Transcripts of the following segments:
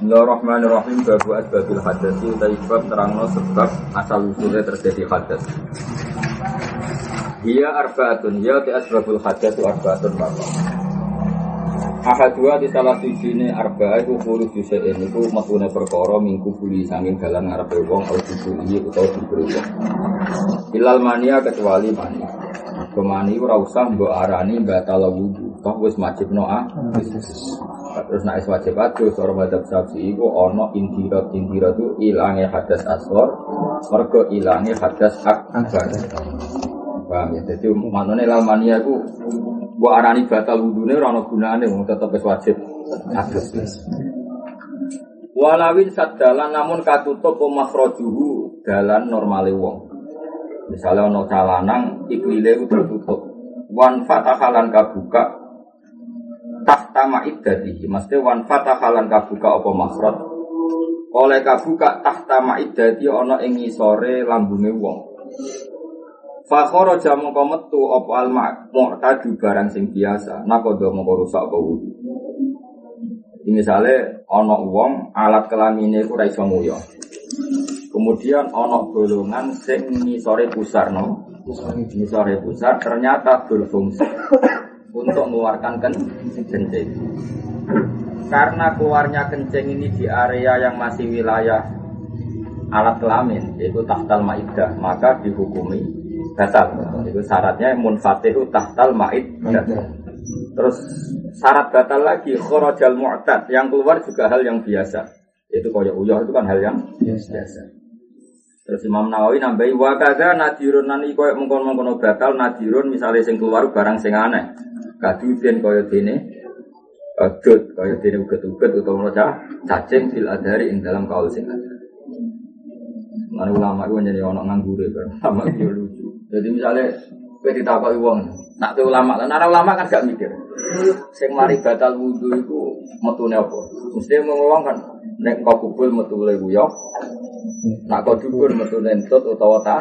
Bismillahirrahmanirrahim Babu asbabil hadasi Utai bab terangno sebab asal usulnya terjadi hadas Dia arbaatun Ya ti asbabul hadas itu arbaatun maka Ahad dua di salah sisi ini arba itu kuru ini itu matune perkara minggu buli sanging dalam ngarepe wong atau dibuli atau diberi wong. Ilal mania kecuali mania. Kemani ora usah mbok arani batal wudu. Toh wis wajib noa. Terus naik wajib adu seorang madhab saksi itu ono intirat intirat itu ilangnya hadas asor, mergo ilangnya hadas akbar. Paham ya? Jadi maknanya lamania itu Gua arani batal wudune ora ana gunane wong tetep wis wajib adus. Walawin sadalan namun katutup makhrajuhu dalan normale wong. Misalnya ono calanang ikwile tertutup. Wan fatahalan kabuka tahta ma'iddatihi. Mesti wan fatahalan kabuka apa makhraj. Oleh kabuka tahta ma'iddati ono ing ngisore lambunge wong. Fakhoro jamu metu apa al mu'tadu barang sing biasa. Nakodo mongko rusak apa wudu. Misalnya ono wong alat kelamine iku ora iso nguyo. Kemudian ono golongan sing ngisore pusar no. Ngisore pusar ternyata berfungsi untuk mengeluarkan kencing. Karena keluarnya kencing ini di area yang masih wilayah alat kelamin, yaitu tahtal maidah, maka dihukumi batal. Itu syaratnya munfatihu tahtal ma'id. Terus syarat batal lagi khorojal mu'tad yang keluar juga hal yang biasa. Itu koyok uyah itu kan hal yang biasa. Terus Imam Nawawi nambahi wa kadza nadirun nani koyok mengkon-mengkon batal nadirun misalnya sing keluar barang sing aneh. Kaduden koyok dene Adut, kaya dene uget-uget utawa cacing fil adari ing dalam kaul sing ada. Mana ulama itu jadi nganggur kan, ulama itu lucu. Jadi misalnya kita ditakoi uang, nak ke ulama, lah nara ulama kan gak mikir. Sing mari batal wudhu itu metune apa? Mesti ngomong kan, nek kau kubul metu le yo, nak kau dubur metu nentut utawa ta,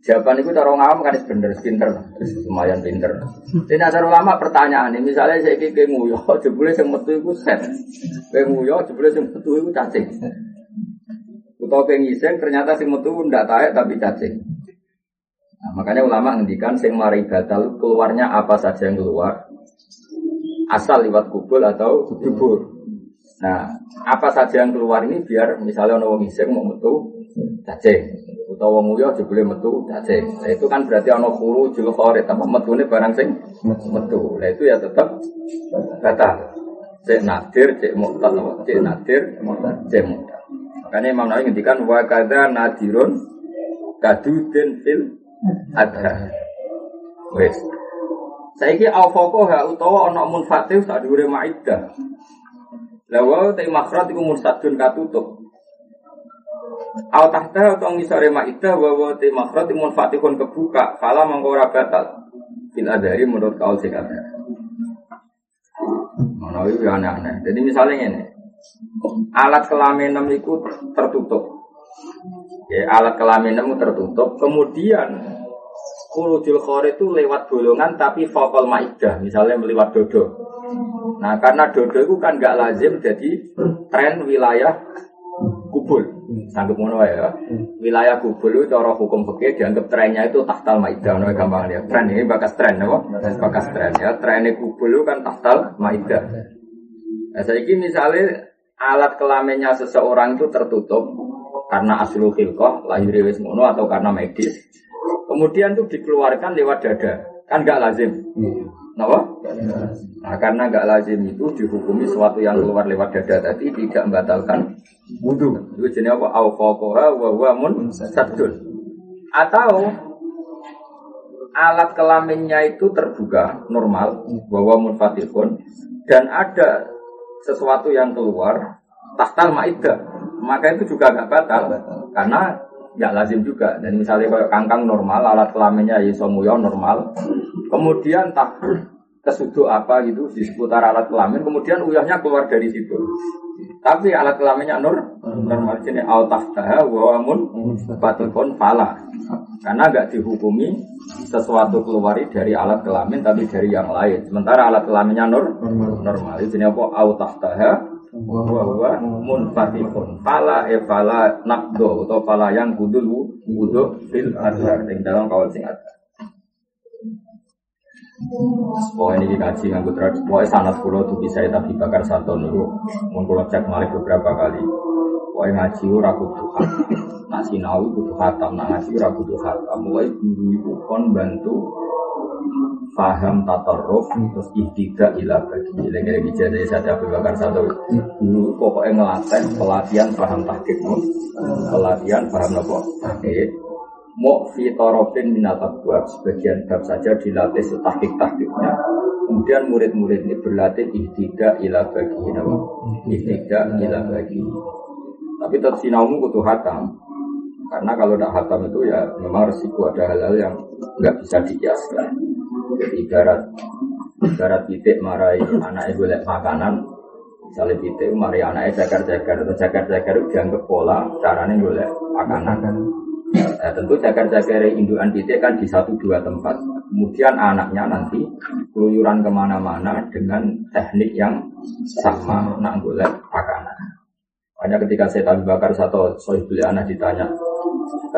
Jawaban itu cara ngawam kan bener, pinter, lumayan pinter. Ini ada ulama pertanyaan ini, misalnya saya kiki nguyo, jebule sing metu itu set, kayak nguyo, jebule sing metu itu cacing. Atau pengiseng ternyata sing metu ndak taek tapi cacing. Nah, makanya ulama ngendikan sing mari batal keluarnya apa saja yang keluar asal lewat kubul atau dubur. Nah, apa saja yang keluar ini biar misalnya ono wong iseng mau metu cacing utawa wong uyo jebule metu cacing. Nah, itu kan berarti ono kuru jul khorit apa metune barang sing metu. Nah, itu ya tetap batal. Cek nadir, cek mu'tad, cek nadir, cek mu'tad. Karena Imam Nawawi ngendikan wa kadza nadirun kadudin fil adha. Wes. Saiki awfaqaha utawa ana munfatih sak dhuwure maidah. Lah wa ta makhraj iku mursadun katutup. Aw tahta atau ngisore maidah wa wa ta makhraj munfatihun kebuka, fala mangko ora batal. Fil adhari menurut kaul sing ada. Manawi aneh-aneh. Jadi misalnya ini, alat kelamin itu tertutup. Ya, alat kelamin tertutup. Kemudian Kurujul khore itu lewat bolongan tapi vokal maidah, misalnya melewat dodo. Nah, karena dodo itu kan nggak lazim jadi tren wilayah kubul. Sanggup ngono ya. Wilayah kubul itu cara hukum fikih dianggap trennya itu tahtal maidah, no gampang ya. Tren ini bakas tren, apa? Bakas tren ya. Trennya kubul itu kan tahtal maidah. Nah, saya ini misalnya alat kelaminnya seseorang itu tertutup karena aslu khilqah, lahir wis ngono atau karena medis. Kemudian itu dikeluarkan lewat dada. Kan gak lazim. Kenapa? Nah, karena gak lazim itu dihukumi sesuatu yang keluar lewat dada tadi tidak membatalkan wudhu. Itu jenis apa? Awqaqoha wa huwa mun sadun. Atau alat kelaminnya itu terbuka normal bahwa munfatihun dan ada sesuatu yang keluar tahtal maidah maka itu juga nggak batal karena nggak lazim juga dan misalnya kalau kangkang normal alat kelaminnya isomuyo normal kemudian tak kesuduk apa gitu di seputar alat kelamin, kemudian uyahnya keluar dari situ. Tapi alat kelaminnya nur normal jenis al tahtaha wa amun batukun pala. Karena nggak dihukumi sesuatu keluar dari alat kelamin tapi dari yang lain. Sementara alat kelaminnya nur normal. Jenis apa al tahtaha wa huwa munfatikun. Pala e pala nakdo atau pala yang kudul wudu fil azhar. Yang dalam kawal sing ada. Pokoknya ini kaji nganggut tradisi. Pokoknya sanat pulau tuh bisa tapi bakar satu niku. Mau pulau cek malik beberapa kali. Pokoknya ngaji ora khatam. Nak sinau kudu khatam, nak ngaji ora kudu khatam. Mulai guru itu kon bantu paham tatarruf terus ihtiga ila bagi. Lagi-lagi jadi saya Abu satu. Dulu pokoknya ngelatih pelatihan paham tahqiq pelatihan paham apa? Tahqiq mau fitorofin minat abwab. Sebagian bab saja dilatih setahkik tahkiknya kemudian murid-murid ini berlatih ihtiga ila bagi nama ihtiga ila bagi. Tapi tetap sinaumu kutu hatam. Karena kalau tidak hatam itu ya memang resiko ada hal-hal yang nggak bisa dikiaskan jadi ibarat ibarat titik marai anak ibu lihat makanan misalnya titik mari anaknya jagar-jagar atau jagar-jagar dianggap pola caranya boleh makanan Nah, tentu jagar-jagar induan titik kan di satu dua tempat. Kemudian anaknya nanti keluyuran ke mana-mana dengan teknik yang sama nak boleh makanan. Hanya ketika saya tahu bakar satu sohibul anak ditanya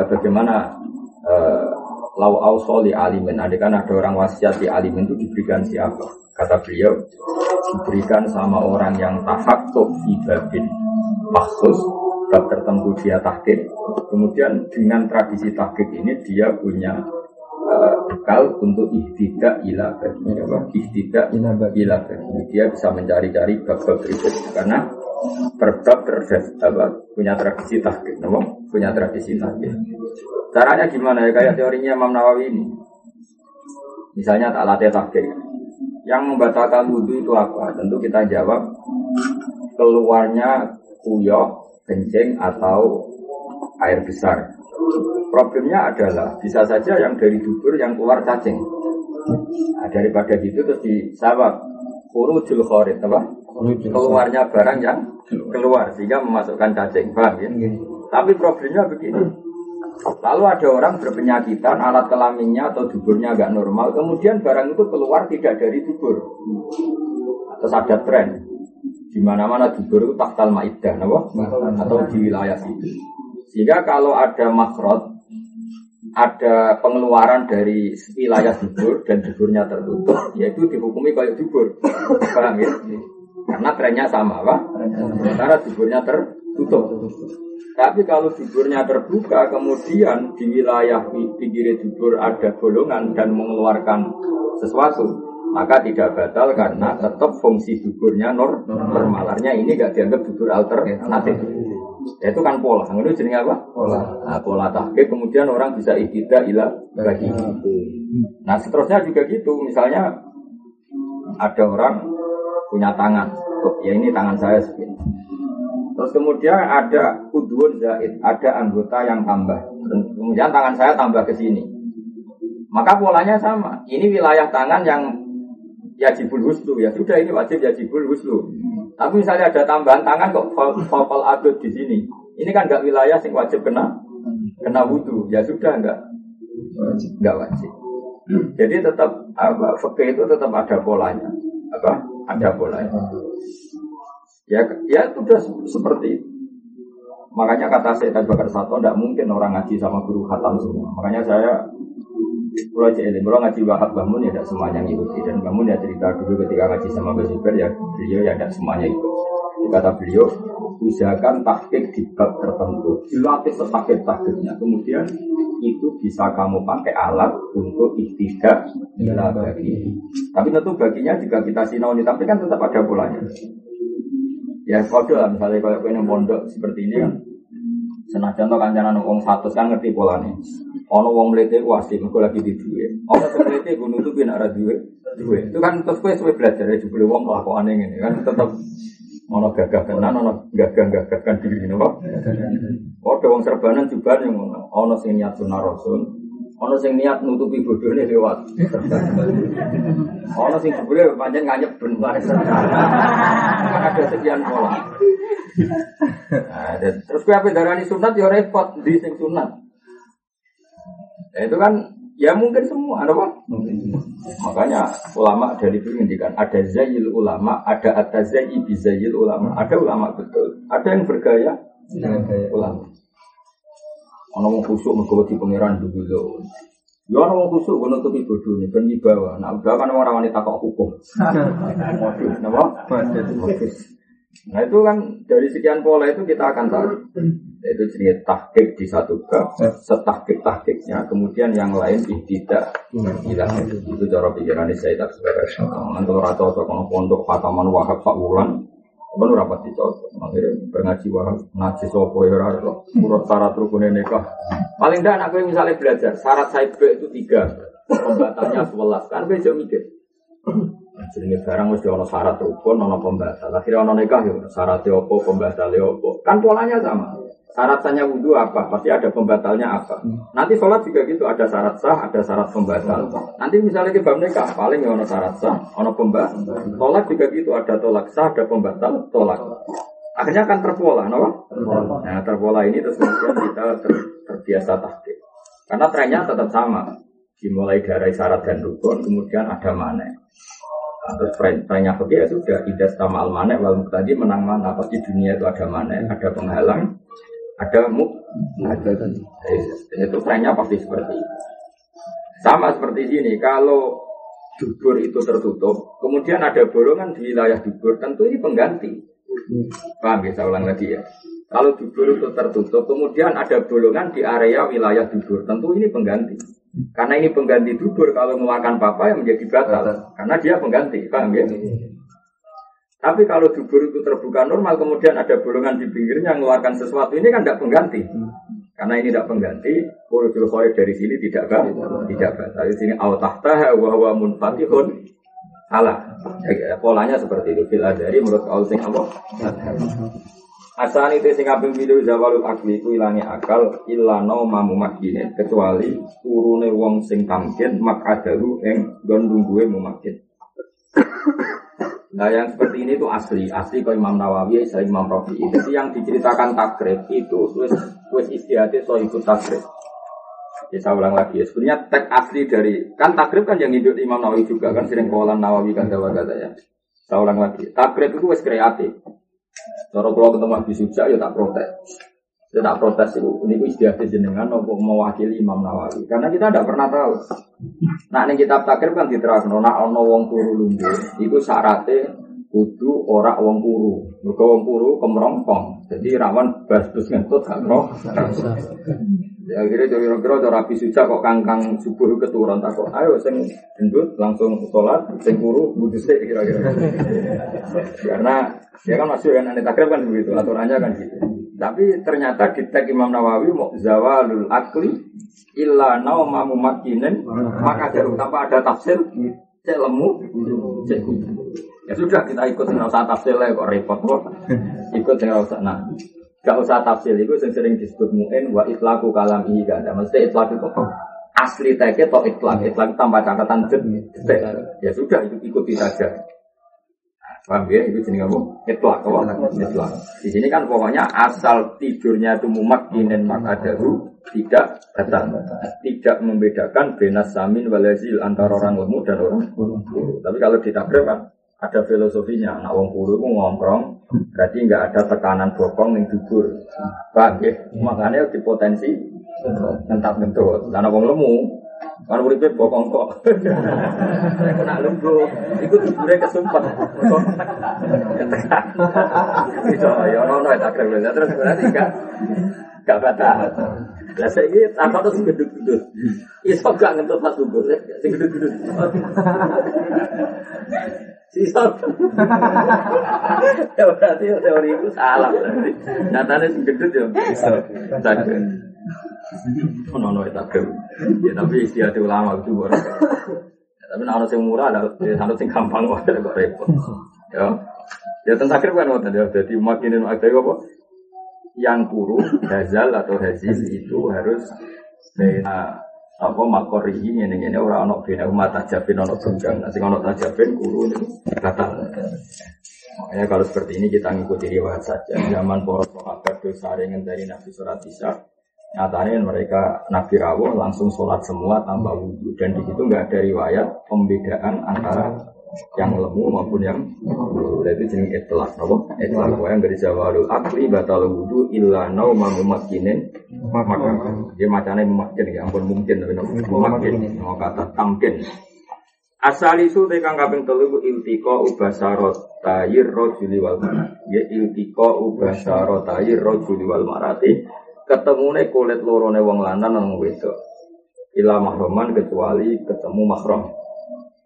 eh, bagaimana eh, lau ausoli alimin. Ada kan ada orang wasiat di alimin itu diberikan siapa? Kata beliau diberikan sama orang yang tahakuk fi babin maksus bab tertentu dia tahkid. Kemudian dengan tradisi tahkid ini dia punya uh, untuk ihtidak ila bagi apa? Ihtidak ila bagi Dia bisa mencari-cari bab-bab berikut karena perbab terdes apa punya tradisi tahkid, no? punya tradisi tahkid. Caranya gimana ya kayak teorinya Imam Nawawi ini. Misalnya tak latih tahkid. Yang membatalkan wudhu itu apa? Tentu kita jawab keluarnya kuyok kencing atau air besar. Problemnya adalah bisa saja yang dari dubur yang keluar cacing. Nah, daripada gitu terus disawab urujul khorid apa? Keluarnya barang yang keluar sehingga memasukkan cacing, paham ya? Tapi problemnya begini. Lalu ada orang berpenyakitan, alat kelaminnya atau duburnya agak normal, kemudian barang itu keluar tidak dari dubur. Terus ada tren, di mana-mana dubur itu tahtal maidah, atau di wilayah situ. Sehingga kalau ada makrot, ada pengeluaran dari wilayah dubur dan duburnya tertutup, yaitu dihukumi kayak dubur. Paham ya? Karena trennya sama, Pak. Sementara duburnya tertutup. Tapi kalau duburnya terbuka, kemudian di wilayah pinggir dubur ada golongan dan mengeluarkan sesuatu, maka tidak batal karena tetap fungsi duburnya nor normalarnya ini gak dianggap dubur alternatif. Ya, itu kan pola. Itu jenis apa? Pola. Nah, pola tahkik kemudian orang bisa ikhtidak ilah bagi. Nah seterusnya juga gitu. Misalnya ada orang punya tangan. Oh, ya ini tangan saya segini. Terus kemudian ada udun zaid, ada anggota yang tambah. Kemudian tangan saya tambah ke sini. Maka polanya sama. Ini wilayah tangan yang yajibul huslu ya sudah ini wajib yajibul huslu. Tapi misalnya ada tambahan tangan kok fal adut di sini. Ini kan nggak wilayah yang wajib kena kena wudhu. Ya sudah nggak nggak wajib. Jadi tetap apa fakir itu tetap ada polanya. Apa? Ada polanya. Ya ya sudah seperti itu. Makanya kata saya Bakar Sato, tidak mungkin orang ngaji sama guru khatam semua. Makanya saya Pulau ini, pulau ngaji Wahab Bangun ya tidak semuanya ngikuti dan Bangun ya cerita dulu ketika ngaji sama Mbak ya beliau ya tidak semuanya ikut. Kata beliau, usahakan tahkik di bab tertentu, dilatih sepaket tahkiknya. Kemudian itu bisa kamu pakai alat untuk ikhtidak bagi. Tapi tentu baginya juga kita sinoni, tapi kan tetap ada polanya. Ya kode lah misalnya kalau punya pondok seperti ini kan. Senajan to kancanan wong satu kan ngerti polanya. Ono wong mlete wasi mergo lagi di duwe. Ono sing mlete gue nutupi duwe. Duwe. Itu kan terus kowe suwe belajar ya jebule wong kelakuane ngene kan tetep ono gagah tenan ono gagah-gagah kan diri napa. Padha wong serbanan juga yang ngono. Ono sing niat sunah rasul, Ono sing niat nutupi bodone lewat. Ono sing jebule pancen nganyep ben. Ada sekian pola. Nah, terus kowe apa darani sunat ya repot di sing sunat. Nah, itu kan ya mungkin semua ada apa? Makanya ulama dari itu ngendikan ada zayil ulama, ada atazayi bizayil ulama, ada ulama betul, ada yang bergaya dengan gaya ulama. Ono wong khusuk mergo di pangeran dulu. Ya ono wong khusuk ngono tutupi bodone ben wibawa. Nah, udah kan orang wanita kok hukum. Napa? Nah itu kan dari sekian pola itu kita akan tahu itu jenis tahkik di satu bab, setahkik tahkiknya, kemudian yang lain tidak hilang itu cara pikiran saya tak sebenarnya. Nanti orang cocok kalau pondok pataman wahab pak wulan, Kan ora pasti cocok. Akhirnya pengaji wah ngaji sopo ya ora Urut syarat rukun nikah. Paling tidak anak misalnya belajar syarat saya itu tiga, pembatalnya sebelas kan bejo mikir. Jadi barang mesti ono syarat rukun, ono pembatal. Akhirnya ono nikah ya syarat opo, pembatalnya opo. Kan polanya sama. Syarat sahnya wudhu apa? Pasti ada pembatalnya apa? Nanti sholat juga gitu, ada syarat sah, ada syarat pembatal. Nanti misalnya kita nikah, paling ya ono syarat sah, ono pembatal. Tolak juga gitu, ada tolak sah, ada pembatal, tolak. Akhirnya akan terpola, no? Nah, terpola ini terus kemudian kita ter, terbiasa tahdir. Karena trennya tetap sama. Dimulai dari syarat dan rukun, kemudian ada mana. Nah, terus trennya ya sudah, idas sama al manek, wal tadi menang mana, pasti dunia itu ada mana, ada penghalang, ada mu? Ada itu trennya pasti seperti itu. Sama seperti ini kalau dubur itu tertutup kemudian ada bolongan di wilayah dubur tentu ini pengganti. Paham ya saya ulang lagi ya? Kalau dubur itu tertutup kemudian ada bolongan di area wilayah dubur tentu ini pengganti. Karena ini pengganti dubur kalau mengeluarkan papa yang menjadi batal. Karena dia pengganti paham ya tapi kalau dubur itu terbuka normal, kemudian ada bolongan di pinggirnya mengeluarkan sesuatu, ini kan tidak pengganti. Karena ini tidak pengganti, urujul khair dari sini tidak kan? Tidak kan. Dari sini al tahta wa huwa munfatihun. Salah. Polanya seperti itu. Fil adari menurut kaul sing Allah. Asani te sing kaping video zawalul akli ku ilangi akal ilano mamu makine kecuali turune wong sing tamkin mak adaru ing gon lungguhe mumakin. Nah yang seperti ini itu asli, asli kalau Imam Nawawi, saya Imam Rafi. Jadi yang diceritakan takrib itu wes wes istihati so ikut takrib. Ya saya ulang lagi ya. Sebenarnya teks asli dari kan takrib kan yang hidup Imam Nawawi juga kan sering kolam Nawawi kan kata ya. Saya ulang lagi. Takrib itu wes kreatif. Kalau kalau ketemu Habib Suja ya tak protes. Ya tak protes itu. Ini istihati jenengan untuk mewakili Imam Nawawi. Karena kita tidak pernah tahu. Nah, ini kitab takir kan diterangkan, nah ono wong turu lumbu, itu syaratnya kudu ora wong kuru. Mergo wong kuru kemrompong. Jadi rawan bas-bus ngentut gak. Ya kira kira cara rapi suca kok kangkang subuh keturun tak kok. Ayo sing gendut langsung sholat, sing kuru sih kira-kira. Karena ya kan masuk yang aneh takrib kan begitu, aturannya kan gitu. Tapi ternyata di tag Imam Nawawi mau zawalul akli illa nauma mumakinin maka jarum tanpa ada tafsir cek lemu cek ya sudah kita ikut nggak usah tafsir lah kok repot kok. Ikut nggak usah nah. Nggak usah tafsir itu yang sering disebut mu'in wa itlaku kalam ini gak ada. Mesti itlak itu asli tagnya atau itlak. Itlak tanpa catatan jet ya sudah ikuti saja Paham ya? Itu jenis kamu itlak, apa? Itlak. Di sini kan pokoknya asal tidurnya itu mumak inen makadahu tidak datang, tidak membedakan benas samin walazil antara orang lemu dan orang kuru. Tapi kalau ditakrif kan ada filosofinya. Nak wong kuru itu ngomprong, berarti nggak ada tekanan bokong yang dubur. Paham ya? Makanya di potensi ngentap ngentut. Karena wong lemu kalau uripe bokong kok. Saya kena lembu, itu dibure kesumpet. Bisa ya ono tak kira terus berarti enggak enggak batal. Lah saiki apa terus gedut-gedut. Iso gak ngentut pas subuh sing gedut-gedut. Sisa. Ya berarti teori itu salah. Nyatanya sing gedut ya bisa. Ono ono takrib. Ya tapi istiadat ulama itu baru. Ya, tapi ono sing murah ada ono sing gampang wae kok repot. Ya. Ya tentang takrib kan ngoten ya. Jadi makinin ada apa? Yang kuru, hazal atau hazil itu harus bena apa makori ini ini ini orang anak bina umat tajabin anak tunggang nanti anak tajabin guru ini kata makanya kalau seperti ini kita ngikuti riwayat saja zaman poros sahabat dosa ringan dari nabi surat isa nyatanya mereka nabi rawuh langsung sholat semua tanpa wudhu. Dan di situ nggak ada riwayat pembedaan antara yang lemu maupun yang itu jenis etlak nopo etlak yang dari jawalul akli batal wudhu illa nau mamumakinin maka dia macamnya memakin ya ampun mungkin tapi memakin mau kata tamkin. Asal isu tekan kaping telu iltiko ubasarot tayir rojuli wal marat ya iltiko ubasarot tayir rojuli wal marati ketemune kulit lorone wong lanang nang wedok ila mahroman kecuali ketemu mahrom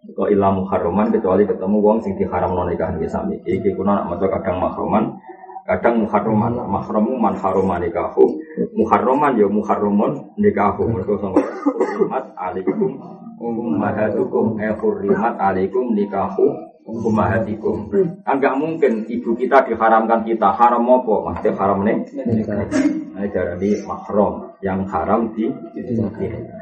Kok ilah muharraman kecuali ketemu wong sing diharam non nikah nih sami. Iki kuna nak maca kadang mahroman, kadang muharraman. Mahramu man harama nikahu. Muharraman ya muharramun nikahu. Mergo sangka hurmat alaikum ummahatukum eh hurrimat alaikum nikahu ummahatikum. Kan gak mungkin ibu kita diharamkan kita haram apa? Maksudnya haram nih. Nah, jadi mahram yang haram di ini.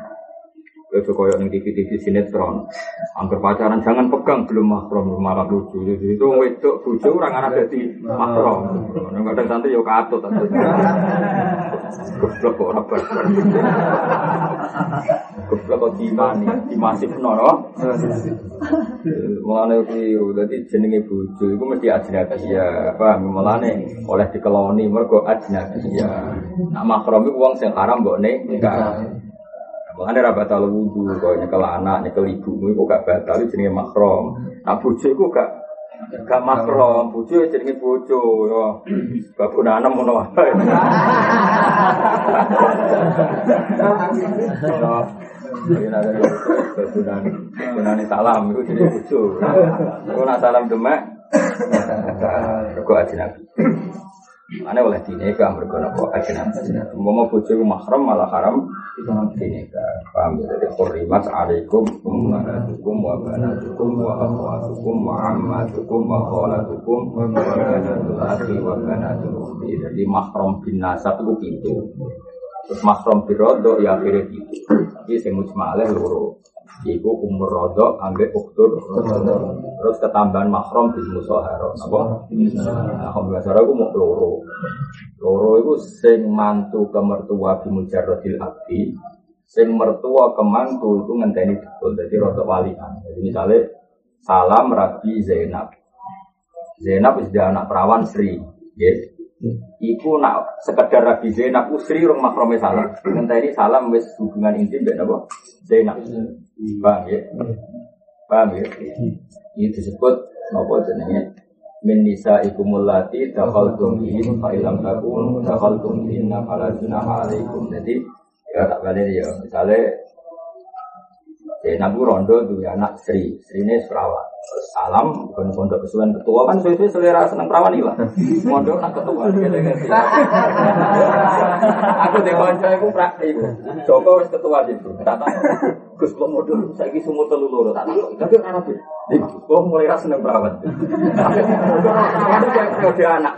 Itu koyok ning TV-TV sinetron. Angker pacaran jangan pegang belum mahram malah lucu. Itu wedok bojo orang anak dadi mahram. Kadang santai yo katut. Goblok kok ora barbar. Goblok kok dimani, dimasif noro. Mulane keliru. Dadi jenenge bojo iku mesti ajnabi ya. Paham? Mulane oleh dikeloni mergo ajnabi ya. Nak mahram iku wong sing haram mbok nikah. Mengenai rabat al wudhu, kalau nyekel anak, nyekel ibu, itu gak batal, itu jenis makrom. Nah bujo itu gak gak makrom, bujo itu jenis bujo. Babu nanam mau apa? Gunani salam itu jadi. Itu nak salam demak, kok aja nabi. Mana oleh dineka mereka nopo ajinan Mau bojo mahram malah haram dineka. Paham ya? Jadi kurimat alaikum ummahatukum wa banatukum wa akhwatukum wa ammatukum wa khalatukum wa banatul akhi wa banatul Jadi mahram bin nasab itu pintu. Terus mahram birodo ya akhirnya pintu. Tapi saya mujmalah loro. Iku umur rodok ambek uktur. Terus ketambahan makrom di musahara Apa? Nah, musahara aku mau loro. Loro itu sing mantu ke mertua di mujarrodil abdi. Sing mertua ke mantu itu ngenteni betul Jadi rodok walian Jadi misalnya Salam Rabi Zainab. Zainab sudah anak perawan Sri. Yes. Iku nak sekedar Rabi Zainab Usri rumah makrome salam Ngenteni salam wis hubungan intim mbek napa? Zainab Paham ya? Paham ya? Ini disebut apa jenenge? Min nisa ikumulati dakhaltum in fa ilam takun dakhaltum inna fala junaha alaikum. Jadi ya tak balik ya. Misalnya Ya, nabi rondo tuh anak Sri, Sri ini perawat. Salam, bukan pondok kesuwen ketua kan sesuai selera seneng perawan lah. Pondok nak ketua. Aku deh konco aku praktik. Joko wis ketua gitu. Kata Gus kok modul saiki sumur telu loro tak Tapi ana apa? Kok mulai ra seneng perawat. Aku kode anak.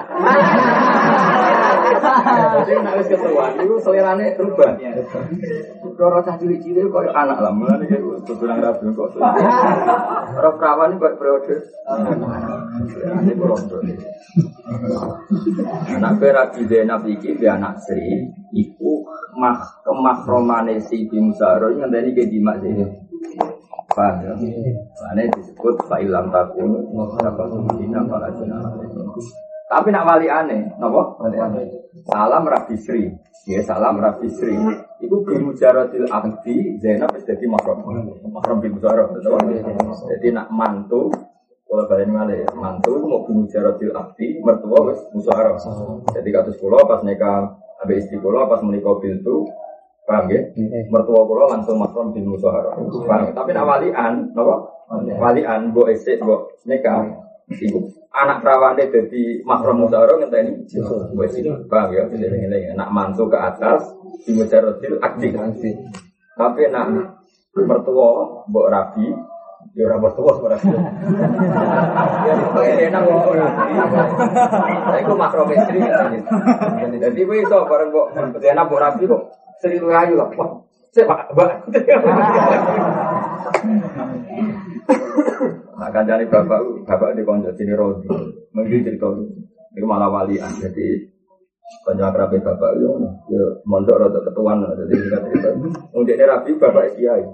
Jadi nek wis ketua itu selerane berubah. Doro cah cilik-cilik koyo anak lah. Mulane kudu nang rabi kok. Ora perawan kok periode. Ini berondo. Anak Rabi Zainab iki dia anak Sri iku mah kemahromane si Bimsaro ngenteni ke dimak sini. Paham ya? Mane disebut fa'ilam takun apa dina para Tapi nak wali aneh, napa? Salam Rabi Sri. Ya salam Rabi Sri. Iku bimujaradil abdi Zainab wis dadi mahram. Mahram bin Jadi nak mantu kalau kalian malah ya, mantu mau bimujaradil abdi mertua wis musyawarah. Jadi kados kula pas nikah abe istri kula pas menikah pintu Paham ya? Mertua kula langsung mahram bin musyawarah. Paham? Tapi nak walian, napa? Walian mbok esek mbok nikah. Ibu anak perawane jadi mahram musyawarah ngenteni. Wes paham ya? Jadi ngene nak mantu ke atas di mujaradil akdi. Tapi nak mertua mbok rabi Ya ora mertua ora. Ya enak kok ora. Saya iku makro istri. Jadi kowe iso bareng kok enak mbok rabi kok sering ayu kok. Pak, Mbak. Nah, kancane bapak, bapak di konco sini Rodi, mungkin cerita itu malah walian, jadi konco akrabnya bapak yo, yo mondok rada ketuan, jadi kita cerita. Untuk ini rapi bapak kiai,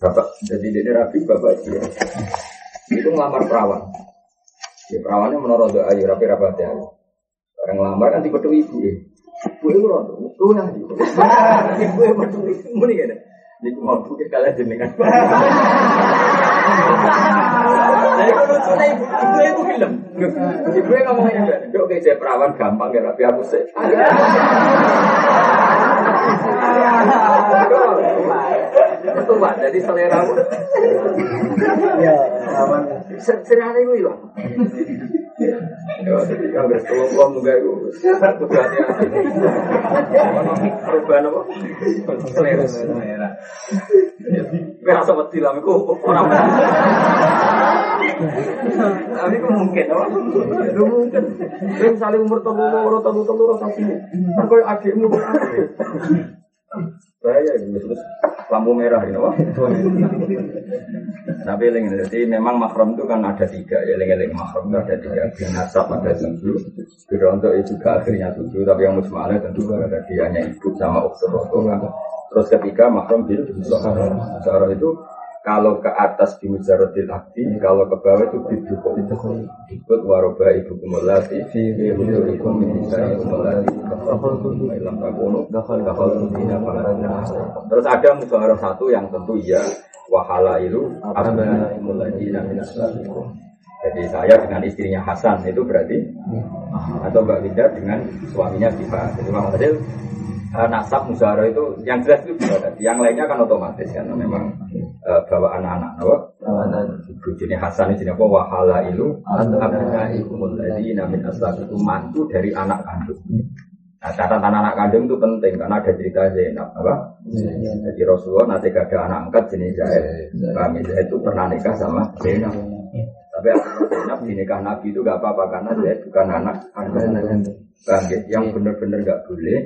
bapak, jadi ini rapi bapak kiai. Itu ngelamar perawan, ya perawannya menurut ayu rapi rapat ya. Orang ngelamar kan tipe ibu ya. Ibu itu rodo, itu yang ibu. Ibu yang metu ibu, ini kan. Niku mau buka kalian jenengan. Jadi kalau lucu ibu ibu film. Ibu yang ngomong ini, dok kayak saya perawan gampang ya, tapi aku sih. Itu pak, jadi selera. Ya, aman. Selera itu hilang. Ya, jadi kalau nggak sekolah uang enggak itu, hati-hati. Perubahan apa? Selera. Selera. Rasa wedi lah, aku orang. Tapi itu mungkin? Itu mungkin. Tapi misalnya umur telur, umur telur, telur, tapi kan kau adikmu. Bahaya ini terus lampu merah ini, wah. Tapi eling jadi memang makrom itu kan ada tiga ya, eling eling makrom itu ada tiga. Yang nasab ada tujuh, untuk itu juga akhirnya tujuh. Tapi yang musmalah tentu ada dianya ibu sama uktur kan. Terus ketiga makrom bil Sohara itu kalau ke atas di mujarodil abdi, kalau ke bawah itu bidukul ikut waroba ibu kumulati hudurikum bisa kumulati ilam takunu terus ada mujarodah satu yang tentu ya wahala itu abna muladi jadi saya dengan istrinya Hasan itu berarti atau Mbak Winda dengan suaminya Bifa jadi Bang Fadil uh, nasab musyawarah itu yang jelas itu bisa tadi. Yang lainnya kan otomatis karena memang uh, bawa anak-anak, apa? Ibu jenis Hasan ini apa? Wahala ilu abna ikumul ladzi namin asal itu mantu dari anak kandung. Nah, catatan anak kandung itu penting karena ada cerita Zainab, apa? Jadi Rasulullah nanti ada anak angkat jenis Zaid. Kami Zaid itu pernah nikah sama Zainab. Tapi Zainab dinikah Nabi itu gak apa-apa karena Zaid bukan anak kandung. Yang benar-benar gak boleh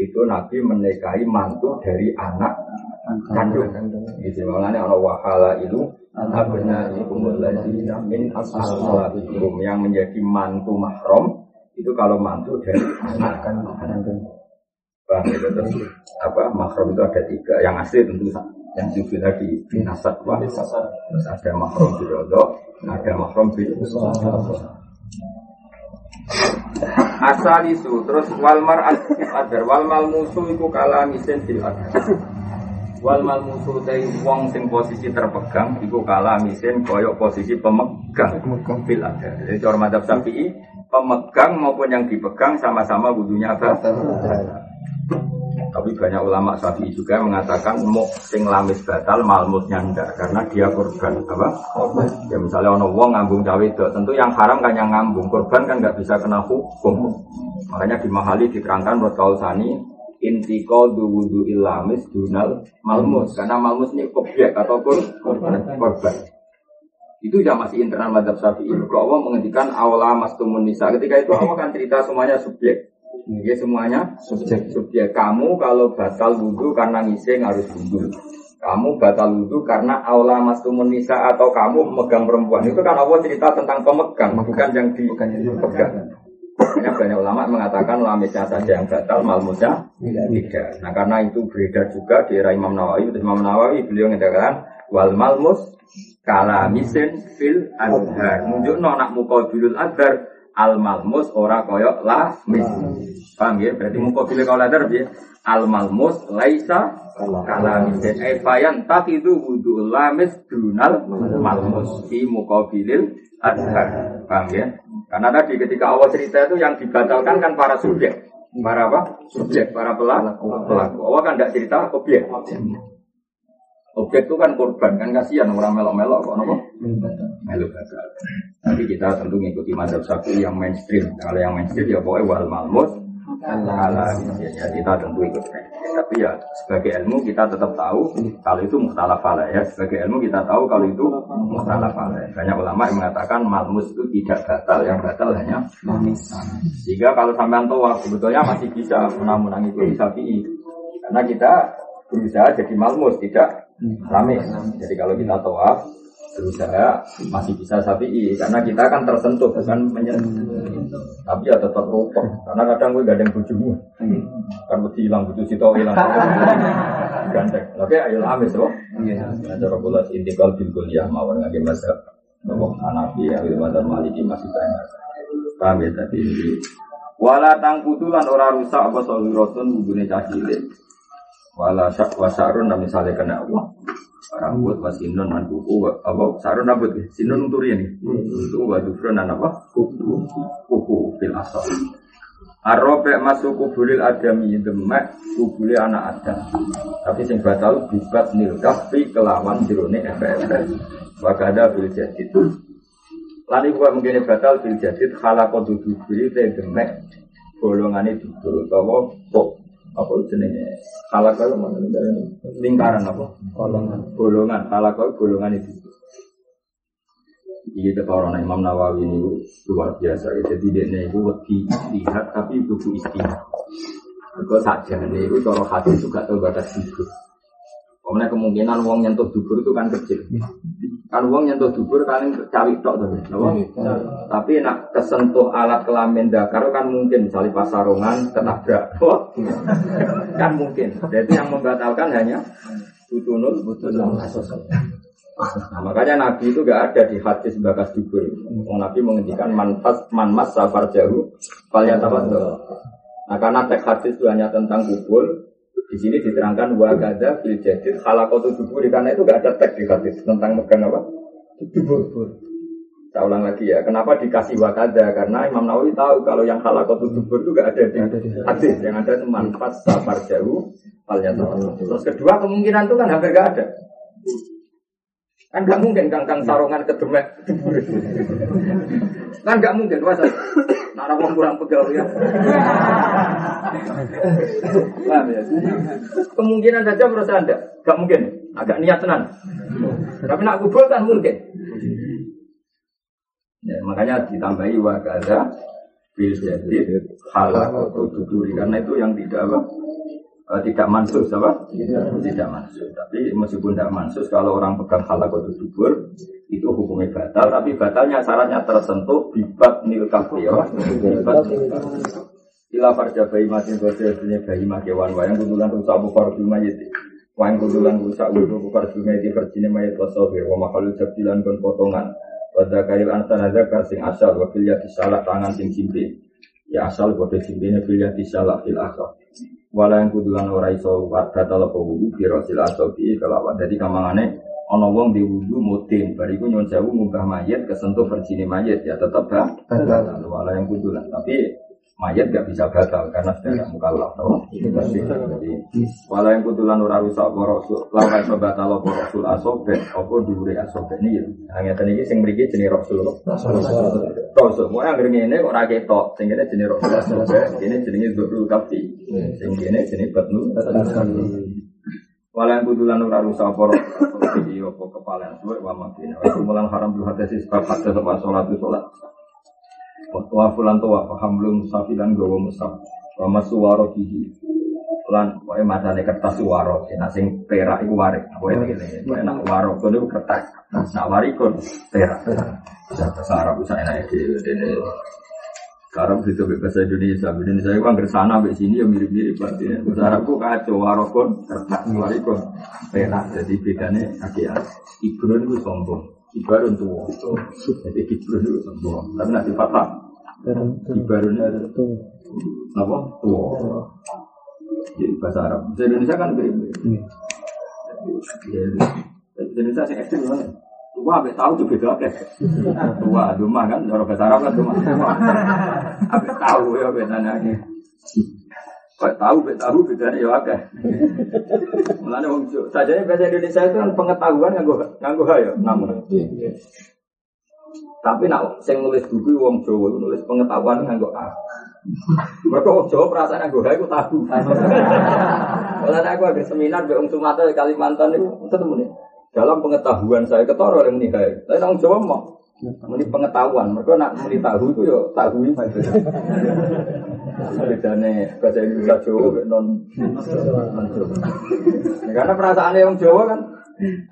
itu Nabi menikahi mantu dari anak kandung. Gitu. Makanya ana wahala itu abna min yang menjadi mantu mahram itu kalau mantu dari anak kandung. Bang, itu terus apa mahram itu ada tiga. Yang asli tentu yang sufi tadi binasat wah terus ada mahram birodok, ada mahram bil Asalisu terus walmar asif adar musuh iku kala misen fil adar. Walmal musuh dari wong sing posisi terpegang iku kala misen koyok posisi pemegang fil adar. Jadi cara madhab syafi'i pemegang maupun yang dipegang sama-sama wudhunya apa? Tapi banyak ulama syafi'i juga mengatakan mau sing lamis batal malmusnya enggak karena dia korban apa? Ya misalnya ono wong ngambung cawe itu tentu yang haram kan yang ngambung korban kan nggak bisa kena hukum. Makanya di mahali diterangkan menurut kausani intiko wudu ilamis dunal malmus karena malmus ini objek atau korban. korban. Itu ya masih internal madhab syafi'i. Kalau Allah menghentikan awla mas nisa ketika itu Allah kan cerita semuanya subjek. Ini semuanya subjek. Subjek kamu kalau batal wudhu karena ngising harus wudhu. Kamu batal wudhu karena aula mastumun nisa atau kamu memegang perempuan. Itu kan Allah cerita tentang pemegang, bukan yang dipegang. Banyak banyak ulama mengatakan lamisnya saja yang batal, malmusnya tidak. Nah karena itu beredar juga di era Imam Nawawi. Imam Nawawi beliau mengatakan wal malmus kalamisin fil azhar. Munjuk nak mukabilul azhar al malmus ora koyok la mis. Paham ya? Berarti pilih kalau ada ya. Al malmus laisa kalamis. Eh bayan tak itu wudu lamis dunal malmus di mukabilil adhar. Paham ya? Karena tadi ketika awal cerita itu yang dibatalkan kan para subjek. Para apa? Subjek, para pelaku. Pelaku. Awal kan tidak cerita objek. Objek itu kan korban, kan kasihan orang melok-melok kok nopo? Melok gagal. Tapi kita tentu mengikuti mazhab satu yang mainstream. Kalau yang mainstream ya pokoknya wal malmus ala ya, kita tentu ikut. Tapi ya sebagai ilmu kita tetap tahu kalau itu muhtalaf ya. Sebagai ilmu kita tahu kalau itu muhtalaf Banyak ulama yang mengatakan malmus itu tidak batal, yang batal hanya manis. Jika kalau sampai tahu sebetulnya masih bisa menang-menang itu Syafi'i. Karena kita berusaha jadi malmus, tidak rame. Jadi kalau kita tawaf berusaha masih bisa sapi karena kita kan tersentuh bukan menyentuh tapi ya tetap rupok karena kadang gue gandeng bujumu. Kan mesti hilang bujuk situ hilang gandeng. Tapi ayo amis loh iya. Cara bola intikal bil kuliah mawar ngaji masa Nopo Hanafi, Awil Madar Maliki masih banyak. Paham ya tadi. Wala tangkutulan ora rusak apa sohirosun hubungi cacile. Wala syak wasarun nah misalnya kena Allah. Rambut wasinun man kuku apa sarun rambut sinun untuk ini. Itu wadufrun dan apa? Kuku kuku fil asal. Arrobe masuk kubulil adami demek kubuli anak adam. Tapi sing batal bibat nil kafi kelawan jirone efek Wakada bil jadid. Lan iku mungkin batal bil jadid khalaqatu duburi te demek golongane dubur utawa kok apa jenenge khalaqah mana lingkaran apa golongan golongan khalaqah golongan itu Iya ketara Imam Nawawi ini luar biasa. Jadi dia itu lihat tapi buku istihad. Kau saja nih, itu kalau hati juga tahu batas hidup. Karena kemungkinan uang nyentuh dubur itu kan kecil. Kan uang nyentuh dubur kalian cari tok tuh. Iya. Tapi nak kesentuh alat kelamin dakar kan mungkin misalnya pas sarungan ketabrak. kan mungkin. Jadi yang membatalkan hanya butunul butunul Nah, makanya Nabi itu gak ada di hadis bakas dubur. Nabi menghentikan manfas manmas safar jauh, tabat Nah karena teks hadis itu hanya tentang kubur, di sini diterangkan wagada fil jadid halakotu dubur karena itu gak ada teks di hadis tentang megang apa? Dubur. Saya ulang lagi ya, kenapa dikasih wakada? Karena Imam Nawawi tahu kalau yang halakotu dubur itu gak ada di hadis, yang ada cuma pas safar jauh, halnya Terus kedua kemungkinan itu kan hampir gak ada. Kan gak mungkin kangkang sarungan ke demek Kan gak mungkin masa. Nara wong kurang pegawai ya. ya. Kemungkinan saja menurut Anda gak mungkin. Agak niat tenan. Tapi nak kubur kan mungkin. Ya, makanya ditambahi wakaza bil jadid halal atau tuturi karena itu yang tidak apa uh, tidak mansus apa? Tidak, tidak mansus. Tapi meskipun tidak mansus, kalau orang pegang halak itu dubur, itu hukumnya batal. Tapi batalnya syaratnya tersentuh bibat nil kafi ya. Bibat Ila farja bayi mati dosa dunia bayi mati wan wayang kudulan rusak bukar di mayit. Wayang kudulan rusak bukar di mayit verjine mayit wasohir wa makalu jabilan kon potongan. Pada kail ansan azakar sing asal wakil ya disalak tangan sing simpi. Ya asal bodoh simpine fil ya disalak fil asal. Wala yang kudulan ora iso warga tala wudu biro sila asobi kelawan. Jadi kamangane ana wong di wudu mutin bariku nyon sewu munggah mayat kesentuh verjine mayat ya tetap batal. Wala yang kudulan. Tapi mayat gak bisa batal karena sudah gak mukallaf no? jadi walau yang kutulan ora rusak apa rasul lawan iso batal apa rasul asobe apa dhuwure asobe ini ya. Hanya tadi ini sing mriki jenenge rasul. Rasul. Mau yang ngene kok ora ketok. Sing kene jenenge rasul asobe ini jenenge dzul kafi sing kene jenenge batnu Walau yang kutulan ora rusak apa rasul iki apa kepalan suwe wa mati mulan haram bil hadis sebab hadis apa salat salat Wa fulan tuwa fahamlum musafilan gawa musaf. Wa masuwaro kihi. Lan wae matane kertas suwaro. Nah sing perak iku warik. Wae ngene. Wae nak waro kono kertas. Nak warik kon perak. Bahasa Arab bisa enak dene. Sekarang itu bahasa Indonesia, Indonesia itu angker sana sampai sini ya mirip-mirip berarti. Bahasa Arabku kacau, warokon, kertas, warikon, perak. Jadi bedanya kaki ya. Ibrun itu sombong. Ibarun tuh. Jadi Ibrun itu sombong. Tapi nanti patah. Ibarun itu apa? Tua. Jadi bahasa Arab. Bahasa Indonesia kan mirip-mirip. Indonesia sih ekstrim banget. Tua abis tahu juga beda oke. Tua rumah kan, orang bahasa Arab kan rumah. Abis tahu ya bedanya. Kau tahu, beda tahu bedanya ya oke. Mulanya wong saja bahasa Indonesia itu kan pengetahuan nganggo nganggo ya namun. Tapi nak sing nulis buku wong Jawa nulis pengetahuan nganggo A. Mereka wong Jawa perasaan nganggo A iku tabu. Kalau aku ada seminar di Sumatera Kalimantan itu ketemu nih. Dalam pengetahuan saya ketoro yang menikah. Tapi orang Jawa mau Muni pengetahuan, mereka nak muni tahu itu yo tahu ini. Bedane bahasa Indonesia Jawa non. Ya, Karena perasaan yang Jawa kan,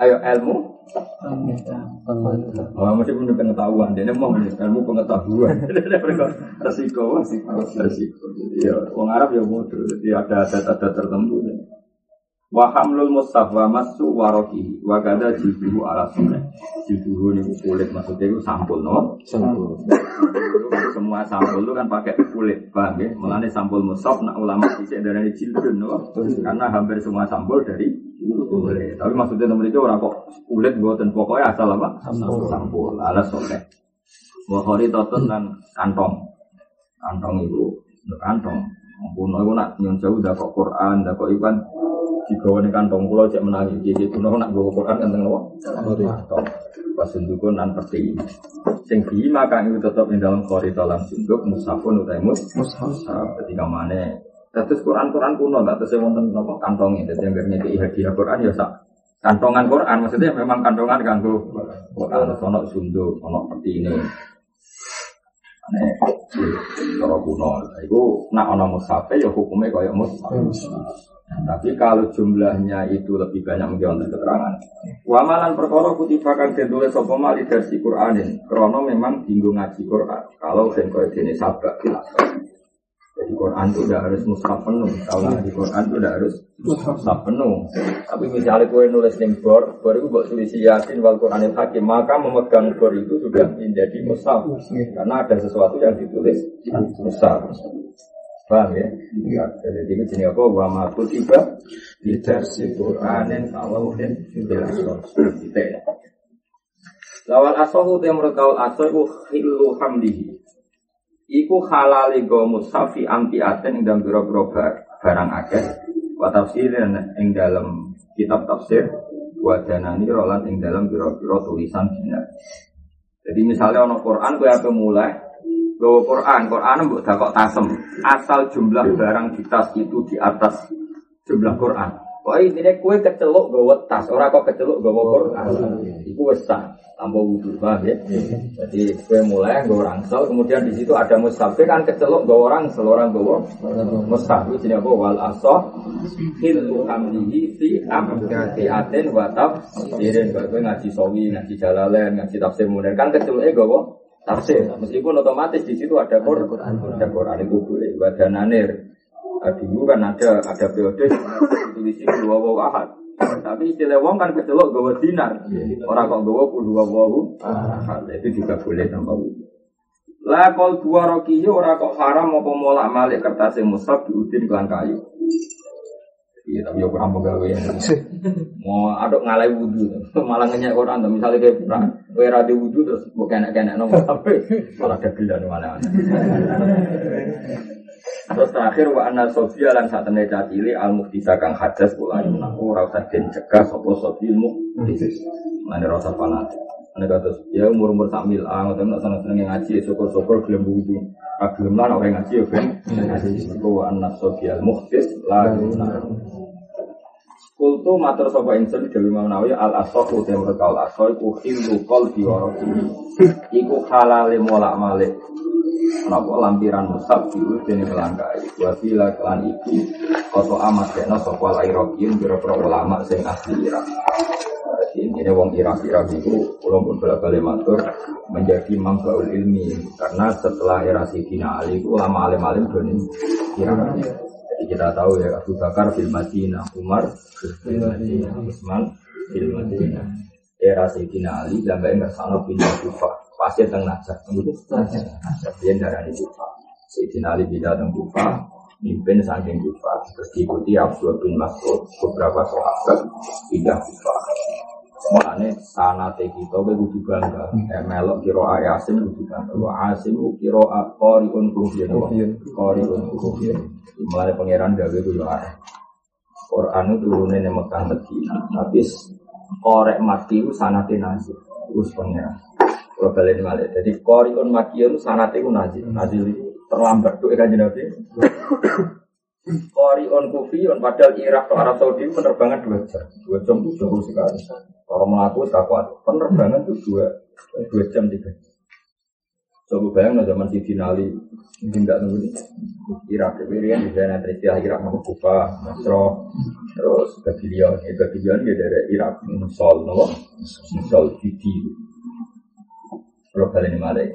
ayo ilmu. Oh, mesti punya pengetahuan. Dia mau ilmu pengetahuan. resiko, resiko, resiko. Ya, orang Arab ya bodoh. Jadi ada adat-adat tertentu. Wa hamlul mushaf wa masu waroki wa kada jibuhu ala sunnah. Jibuhu ini kulit maksudnya itu sampul no. Sampul. Semua sampul itu kan pakai kulit, paham ya? Mengenai sampul mushaf, nak ulama dicek dari jildun no. Karena hampir semua sampul dari kulit. Tapi maksudnya teman itu orang kok kulit buatan pokoknya asal apa? Sampul. Sampul. Ala soleh. Wa khori totun dan kantong. Kantong itu kantong. Kuno itu nak nyon jauh dah kok Quran, dah kok ikan digawa ning kantong kula cek menangi iki kuno nak gawa Quran enten napa? Kantong. Pas sundukun nan peti. Sing di maka itu tetap di dalam khori dalam sunduk musafun utai mus. Mushaf. Ketika mana Terus Quran-Quran kuno, tak terus wonten napa kantongnya. Jadi yang ngekei hadiah Quran ya sak kantongan Quran maksudnya memang kantongan kanggo Quran ono sunduk, ono peti ini. Ane cara kuno. Iku nak ono mushaf ya hukumnya kaya mushaf. Tapi kalau jumlahnya itu lebih banyak mungkin untuk keterangan. Wamalan perkara kutiba kang den tulis sapa mali versi Quranin. Krono memang dinggo ngaji Quran. Kalau ben koyo dene sabak. Jadi Quran itu udah harus mushaf penuh. Kalau ngaji Quran itu udah harus mushaf penuh. Tapi misalnya kue nulis ning bor, bor itu buat tulis yasin wal Quranil hakim, maka memegang bor itu sudah menjadi mushaf. Karena ada sesuatu yang ditulis mushaf. Paham ya? Ya, Jadi itu jenis apa? Wa ma kutiba bidarsi Qur'anin tawawin bilason. Kita ya. Lawal asohu te menurut kaul asoh iku hilu hamdihi. Iku halali go musafi amti aten ing dalam biro-biro barang akeh. Wa tafsirin ing dalam kitab tafsir. Wa danani rolan ing dalam biro-biro tulisan dina. Jadi misalnya ono Quran kue apa mulai Gawa Quran, Quran mbok dakok tasem. Asal jumlah barang di tas itu di atas jumlah Quran. Pokoknya intinya kue keceluk gawa tas, orang kok keceluk gawa Quran. Iku wis sah, tanpa wudhu, paham ya? Jadi kue mulai gawa rangsel, kemudian di situ ada mushaf. Kue kan keceluk gawa orang gawa mushaf. Itu jenis apa? Wal asoh hilu hamdihi fi amgati aten wataf Sirin, kue ngaji sawi, ngaji jalalain, ngaji tafsir munir. Kan keceluknya gawa tafsir. Meskipun otomatis di situ ada Quran, ada Quran itu boleh. Wadananir. Nah, dulu kan ada ada periode tulis dua wawu ahad. Tapi istilah wong kan kecelok gawa dinar. Orang kok gawa dua wawu ahad. Itu juga boleh wudhu. Lah kol dua rokihi ora kok haram apa molak malik kertas yang musab diudin kelan kayu. Iya tapi ya kurang pegawai ya. Mau aduk ngalai wudhu, malah ngenyek orang. tuh. Misalnya kayak pernah, gue rada wudhu terus gue kena kena nomor HP, malah dagelan mana mana. Terus terakhir wa anna sofia lan saat temen cacili al muhtisa kang hadas kula yunaku ora usah den cegah sapa sofil muhtis. Mane ora usah fanatik. Ane kata ya umur umur sak mil ah ngoten nek seneng seneng ngaji syukur-syukur gelem wudu. Ah gelem lan ora ngaji ya ben ngaji syukur wa anna sofia al muhtis la yunaku. Kultu matur sapa insun Dewi Manawi al asohu te menurut al asoh iku khilu qalbi wa Iku halale molak malik Kenapa lampiran musab diurut ini melangkai Wafila kelan iki Koto amat kena sapa lairokin Biro-biro ulama sing asli Irak. Ini wong Irak Irak itu Ulang pun balik matur Menjadi mambaul ilmi. Karena setelah era Sidina Ali Ulama alim-alim dunia Irak kita tahu ya Abu Bakar fil Madinah, Umar fil Madinah, Utsman fil Madinah. Era Sayyidina Ali sampai sana pindah Kufah, pasti teng Najaf, Najaf dia darah di Kufah. Sayyidina Ali pindah teng Kufah, mimpin saking Kufah, terus diikuti Abdul bin Mas'ud, beberapa sahabat pindah Kufah. Makanya sanate kita gue kudu bangga. Eh melok kiro Asim kudu bangga. Wa Asim kiro Qoriun Kufiyin. Qoriun Kufiyin. Mulai pangeran gawe ku yo areh. Quran itu turunnya di Mekah Medina. Tapi korek mati itu sanate nazil. Terus pangeran. Kalau balik malah. Jadi Qoriun Makiyun sanate ku nazil. Nazil itu terlambat tuh ikan Nabi. Qoriun Kufiyun padahal Irak atau Arab Saudi penerbangan dua jam. Dua jam itu jauh sekali. Kalau melaku tak kuat. Penerbangan itu dua dua jam tiga. Coba bayang zaman si Dinali mungkin nggak nunggu nih. Irak, Irian di sana istilah Irak nama Kufa, Nasro, terus Babilion, ya Babilion dia dari Irak, Musul, nama Musul, Fidi. Kalau kalian ini malah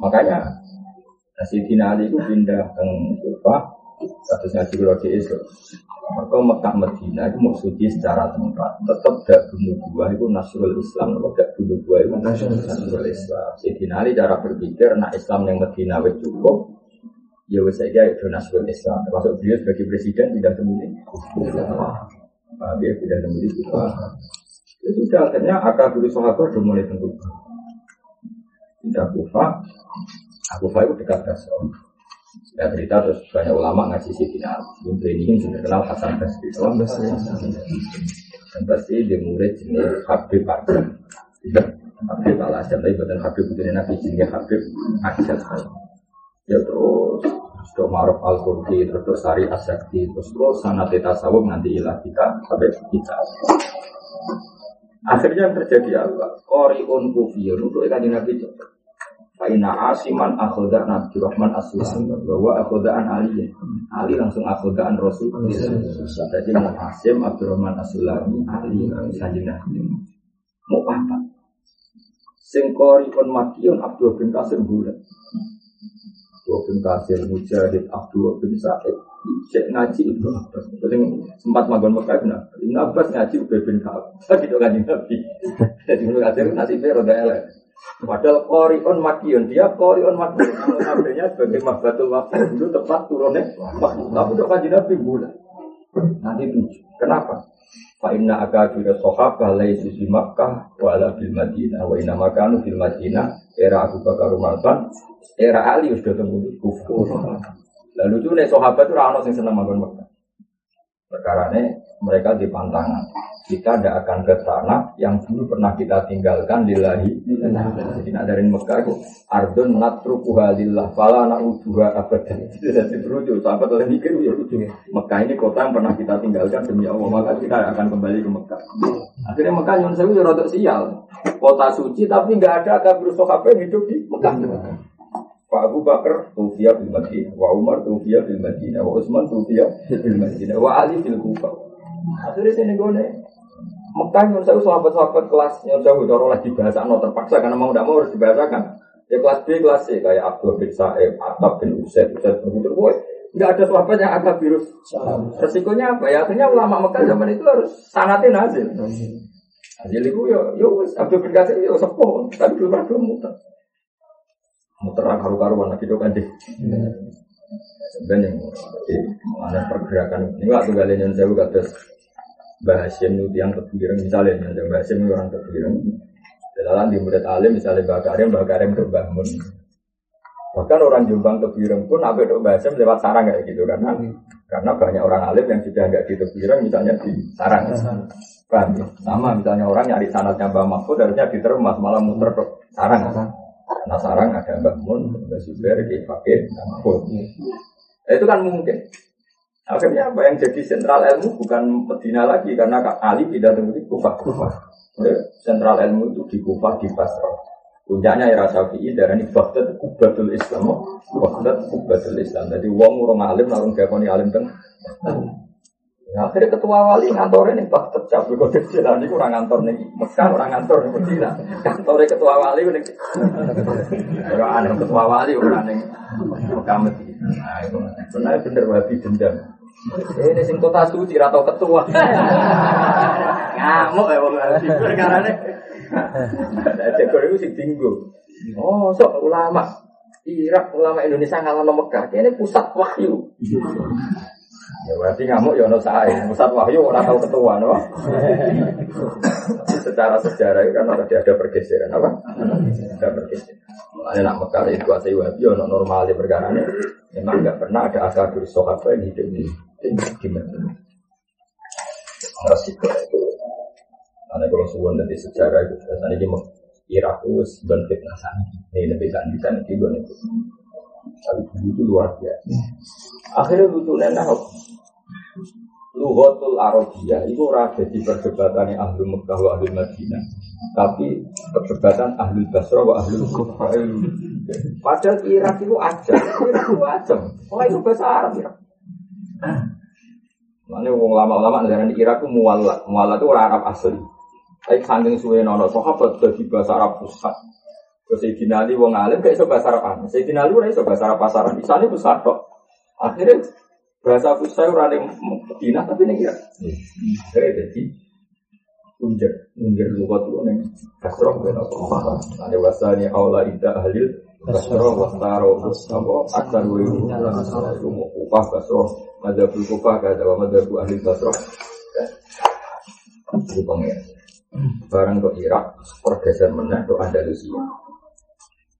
Makanya si Dinali itu pindah ke Kufa, terus ngaji kalau di. Maka Mekah Medina itu maksudnya secara tempat tetap gak bunuh dua itu Nasrul Islam, kalau gak bunuh dua itu Nasrul Islam. Jadi Ali cara berpikir, nah Islam yang Medina itu cukup, ya wes saja itu Nasrul Islam. Termasuk beliau sebagai presiden tidak temuin. Dia tidak temuin juga. Ya sudah akhirnya akal dulu sahabat sudah mulai tentu. Tidak kufa, kufa itu dekat Basra. Ya cerita terus banyak ulama ngaji Sidina Yang ini sudah kenal Hasan Basri. Dan pasti dia murid jenis Habib Adam. Habib Al Asad, tapi bukan Habib bukan Nabi jenis Habib Asad. Ya terus Terus Maruf Al Qurdi, terus terus Sari Asyakti, terus terus sanat tasawuf nanti ilah kita sampai kita. Akhirnya yang terjadi apa? Koriun kufiyun untuk ikan Nabi Faina asiman akhoda Nabi Rahman Aslam bahwa akhodaan Ali. Ali langsung akhodaan Rasul. Jadi mau Asim Abdurrahman Asulami Ali. Kanjeng Nabi mau apa? Sengkori kon Makion Abdul bin Kasir bulan Abdul bin Kasir Mujahid Abdul bin Sa'id. Cek ngaji itu Abbas. Sempat magon Mekah Ibn Abbas. Ngaji Ubay bin Ka'ab. Gitu kan Nabi Jadi menurut Kasir nasibnya roda elek Padahal Korion Makion, dia Korion Makion. Namanya sebagai Mahbatul Wakil dulu tepat turunnya. Tapi untuk kaji Nabi bulan. Nanti tujuh. Kenapa? Fa inna akabira sahabah laisu di Makkah wa ala bil Madinah wa inna makanu fil Madinah era Abu Bakar Umarban era Ali sudah tunggu kufur. Lalu itu nih sahabat itu rano sing seneng makan Perkara mereka di pantangan. Kita tidak akan ke tanah yang dulu pernah kita tinggalkan lillahi jadi nak dari Mekah itu ardun natrukuha lillah fala na'uduha abadan. Itu jadi berujuk sahabat oleh mikir ya lucu Mekah ini kota yang pernah kita tinggalkan demi Allah. Maka kita akan kembali ke Mekah. Akhirnya Mekah yang saya ya rada sial. Kota suci tapi nggak ada kabur yang hidup di Mekah Pak Abu Bakar Tufiyah bil Madinah, wa Umar Tufiyah bil Madinah, wa Utsman Tufiyah bil Madinah, wa Ali bil Kufah. Akhirnya sini gue Mekah yang saya sahabat-sahabat kelas yang saya udah lagi bahasa no terpaksa karena mau tidak mau harus dibahasakan. Ya kelas B kelas C kayak Abdul bin Sa'ib, Atab bin Usaid, Usaid bin. Boy, nggak ada sahabat yang agak virus. Resikonya apa? Ya akhirnya ulama Mekah zaman itu harus sanatin hasil. Hasil itu ya, ya Abdul bin Qasir ya sepuh, tapi belum pernah muter. Muter karu-karuan lagi dong kan deh. Sebenarnya mengenai pergerakan ini waktu kalian yang saya kata Mbah Hashim itu yang kebireng misalnya, Mbah Hashim itu orang kebireng. Dalam di murid alim misalnya Mbah Karim, Mbah Karim ke Mbah Mun. Bahkan orang Jombang kebireng pun apa itu Mbah Hashim lewat sarang kayak gitu karena karena banyak orang alim yang sudah nggak di kebireng misalnya di sarang. Kan, sama misalnya orang nyari sanatnya Mbah Mahfud harusnya di termas malah muter ke sarang. Karena sarang ada Mbah Mun, Mbah Zubair, Mbah Fakir, Mbah Mahfud. Itu kan mungkin. Akhirnya apa yang jadi sentral ilmu bukan Medina lagi karena Ali tidak di Kufah. Kufah. Sentral ilmu itu di Kufah di Basra. Puncaknya era Syafi'i darah ini Baghdad Kubatul Islam. Baghdad Kubatul Islam. Jadi uang orang alim lalu diakoni alim kan. Ya, akhirnya ketua wali ngantor ini Baghdad Cabul Qadir Jilani kurang ngantor nih Mekah orang ngantor nih Medina. Kantornya ketua wali nih. Orang aneh ketua wali orang nih Mekah Medina. Nah, itu sebenarnya bener wabi dendam. Ini sing kota suci atau ketua. Ngamuk ya wong perkara ne. Jago itu sing tinggu. Oh, sok ulama. Irak ulama Indonesia ngalah Mekah. Ini pusat wahyu. Ya berarti ngamuk ya ono sae. Pusat wahyu ora tahu ketua no. secara sejarah itu kan ada ada pergeseran apa? Ada pergeseran. Ada nak Mekah itu asai wahyu ono normal perkara ini. Memang nggak pernah ada asal dari sahabat yang hidup di gimana? Resiko itu. Karena kalau suwon dari sejarah itu biasanya di Irak itu sebuah fitnah. Ini lebih kan di sana itu itu. Luar biasa. Akhirnya lucunya nah, Luhotul Arabiyah itu ada di perdebatan ahli Mekah wa ahli Madinah. Tapi perdebatan ahli Basra wa ahli Kufah. Padahal Irak itu aja, Irak itu aja. Oh itu bahasa Arab ya. Mana wong lama-lama negara di Irak itu mualat, mualat itu orang Arab asli. Tapi saking suwe nono sahabat jadi bahasa Arab pusat. Terus Sayyidina Ali wong alim kayak iso bahasa Arab aneh. Sayyidina Ali ora iso bahasa Arab pasaran. Misalnya pusat kok. Akhirnya bahasa pusat ora ning Medina tapi ning Irak. Akhirnya jadi unjar, unjar lugat itu ning kasroh ben apa. Ada wasani aula ida ahlil kasroh wastaro apa akar wa upah kasroh madzhabul kufah kada wa madzhabu ahli kasroh. Itu pengen. Barang ke Irak, pergeser meneh ke Andalusia.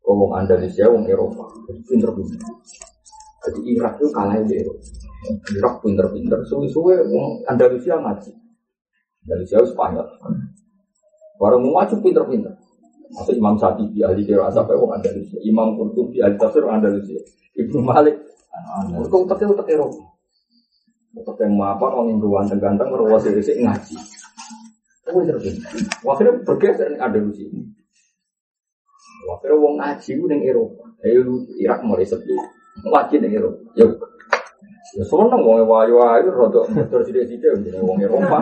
Wong Andalusia, wong Eropa, jadi pinter-pinter. Jadi Irak itu kalah di Eropa. Irak pinter-pinter, suwe-suwe wong Andalusia ngaji. Andalusia Spanyol. Barang mau maju pinter-pinter. Masa Imam Syafi'i ahli kira asap wong Andalusia, Imam Qurtubi ahli tafsir Andalusia, Ibnu Malik. Kau utak utak Eropa. Utak yang apa orang yang ganteng-ganteng, merawat sih ngaji. Oh, Akhirnya bergeser lucu. Akhirnya wong ngaji neng Eropa. Ayo Irak mulai sepi. Ngaji neng Eropa. Yuk. Ya seneng wong wayu ayu rodok motor sithik-sithik jenenge wong Eropa.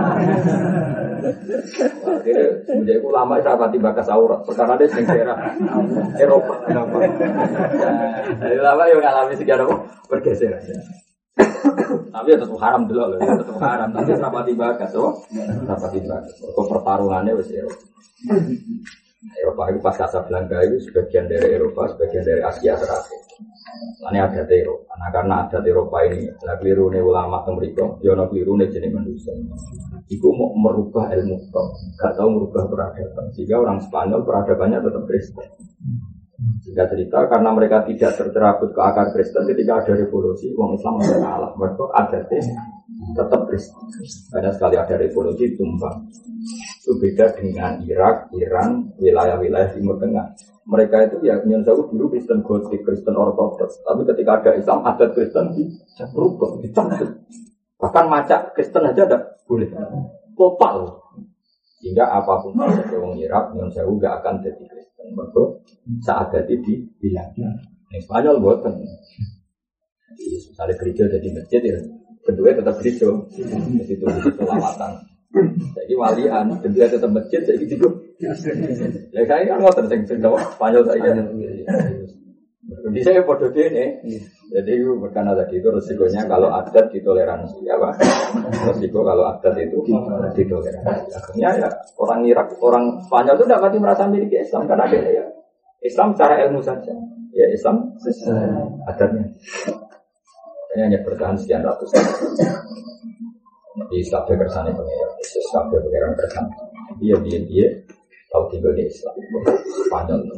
Akhirnya semenjak itu lama saya pati bakas aurat perkara dia sing daerah Eropa. Kenapa? Jadi lama yo ngalami apa bergeser. Tapi ya tetap haram dulu loh, ya tetap haram. Tapi rapati bakat, oh, rapati bakat. Kok pertarungannya wes Eropa. Eropa itu pas Casablanca itu sebagian dari Eropa, sebagian dari Asia Selatan. Ini ada Eropa. Nah karena ada Eropa ini, nah keliru nih ulama mereka, ya no keliru nih jenis manusia. Iku mau merubah ilmu tok, gak tahu merubah peradaban. Sehingga orang Spanyol peradabannya tetap Kristen. Sehingga cerita karena mereka tidak tercerabut ke akar Kristen ketika ada revolusi, uang Islam tidak kalah. Mereka ada tetap Kristen. Karena sekali ada revolusi tumbang. Itu beda dengan Irak, Iran, wilayah-wilayah Timur Tengah. Mereka itu ya tahu dulu Kristen Gotik, Kristen Ortodoks. Tapi ketika ada Islam, adat Kristen berubah, dicabut. Bahkan macak Kristen aja ada boleh. Total. Sehingga apa pun kalau orang Irak, Nyon Sewu gak akan jadi Kristen. Mereka saat jadi di bilang. Yang Spanyol buatan. Misalnya gereja jadi masjid ya, kedua tetap gereja. Jadi itu selawatan. Jadi walian, kedua tetap masjid, jadi gitu. Ya saya kan ngotot sing sing Spanyol saya. Di saya bodoh ini. Jadi karena tadi itu resikonya kalau adat ditoleransi, ya pak. Resiko kalau adat itu ditoleransi. Akhirnya ya orang Irak, orang Spanyol itu dapat merasa memiliki Islam karena ada ya Islam secara ilmu saja. Ya Islam adatnya. Ini hanya bertahan sekian ratus tahun. Di Islam kersane pengiran, Islam pengiran kersane. Dia dia dia tahu tinggal di Islam. Spanyol itu.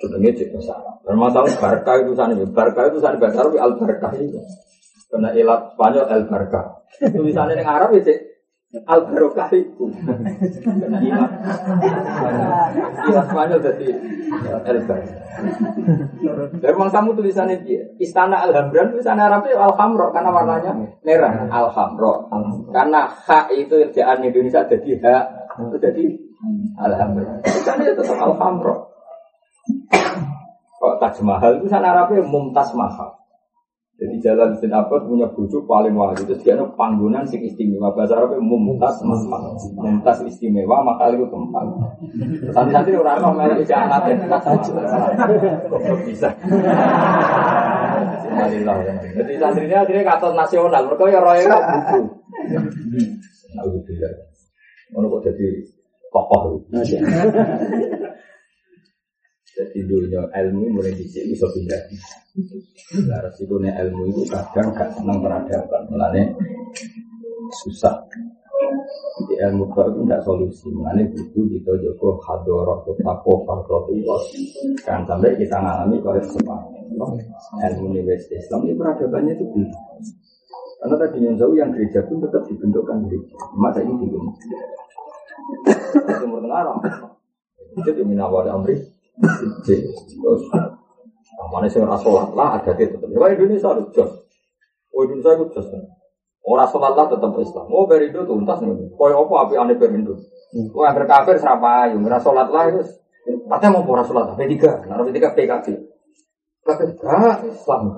Sebenarnya cek masalah. Bermasalah barca itu sana, barca itu sana bahasa Arab al barca itu. Karena ilat Spanyol al barca. Tulisannya yang Arab ya cek al barokah itu. Ilat Spanyol jadi al barca. Dari kamu tulisannya dia, Istana Alhambran tulisannya Arabnya Alhamro karena warnanya merah Alhamro. Karena hak itu kerjaan Indonesia jadi itu jadi Alhamdulillah. Tulisannya tetap Alhamro. Kok Taj Mahal sana Arabnya Mumtaz Mahal. Jadi jalan Sin Abbas punya bujuk paling wajib itu dia panggungan sing istimewa bahasa Arabnya Mumtaz Mahal. Mumtaz istimewa maka itu tempat. Santri-santri orang orang melek iki anak bisa. Jadi santrinya akhirnya kata nasional, mereka ya roy kok buku. Alhamdulillah. Ono kok jadi tokoh. Jadi dunia ilmu mulai di sini bisa pindah. Nah, resikonya ilmu itu kadang gak senang peradaban, mulanya susah. Jadi ilmu itu tidak solusi, mulanya butuh kita juga hadoroh, tetapo, fakrotulos. Kan sampai kita ngalami kalau kesempatan. Ilmu universitas Islam ini peradabannya itu belum. Karena tadi yang jauh yang gereja pun tetap dibentukkan gereja. Masa ini belum. Timur Tengah Itu di Minawar Amri Terus mana sih sholat lah ada itu. Wah Indonesia harus jos. Wah Indonesia itu jos. Orang sholat lah tetap Islam. Oh perindo tuntas nih. Kau apa api aneh perindo? Kau yang berkafir serapa ayu. Orang sholat lah itu. Katanya mau orang sholat P3. Nah P3 PKB. Tapi gak Islam.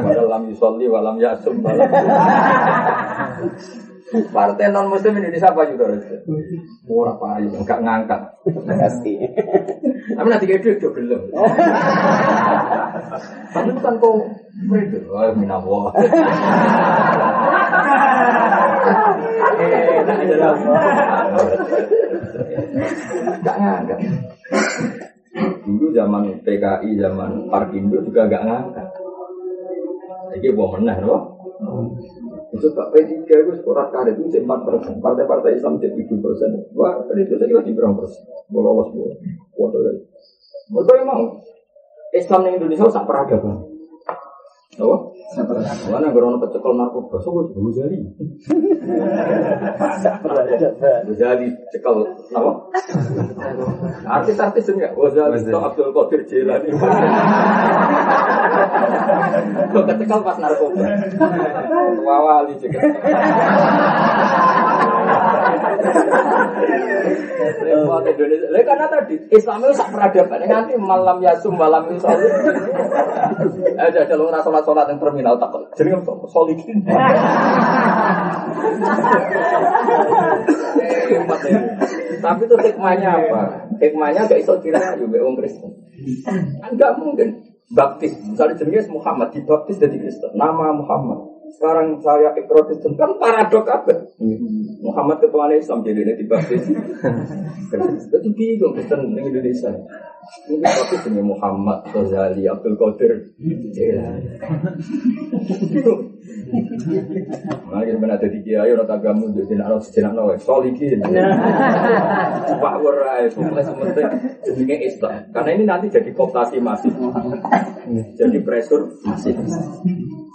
Walam yusolli walam yasum. Partai non muslim Indonesia apa juga Murah payu, enggak ngangkat. Pasti. Tapi nanti kayak duit juga belum. Tapi bukan kau beri Oh, minawo. Enggak ngangkat. Dulu zaman PKI, zaman Parkindo juga enggak ngangkat. Ini mau menang, loh. Itu tak P3 itu skor karet itu 4 persen. Partai-partai Islam jadi 7 persen. Wah, itu saya lagi berapa persen? Bawa. Kuat lagi. Mereka emang Islam di Indonesia sak peradaban. Apa? Mana gerono pecekal narkoba, so gue juga jadi. Jadi cekal, apa? Artis-artis ini ya, Ghazali, itu Abdul Qadir Jilani. Kok kecekal pas narkoba? Wawali juga. Repot Indonesia. Lah karena tadi Islam itu sak peradaban nganti malam yasum malam itu soal. Ada ada lu rasa sholat yang terminal tak jadi solikin. Tapi itu hikmahnya apa? Hikmahnya gak iso kira juga orang Kristen. Kan gak mungkin baptis. Misalnya jenis Muhammad dibaptis jadi Kristen. Nama Muhammad. Sekarang saya ikrar Kristen kan paradok apa? Muhammad ketua Islam jadi ini dibaptis. Jadi bingung Kristen di Indonesia. Ini tapi dengan Muhammad, Ghazali, Abdul Qadir. Nah, kita mana ada tiga ayo rata kamu jadi nak sejenak nawa solikin. Pak Warai, pokoknya sementing jadinya Islam. Karena ini nanti jadi kooptasi masif, jadi pressure masif.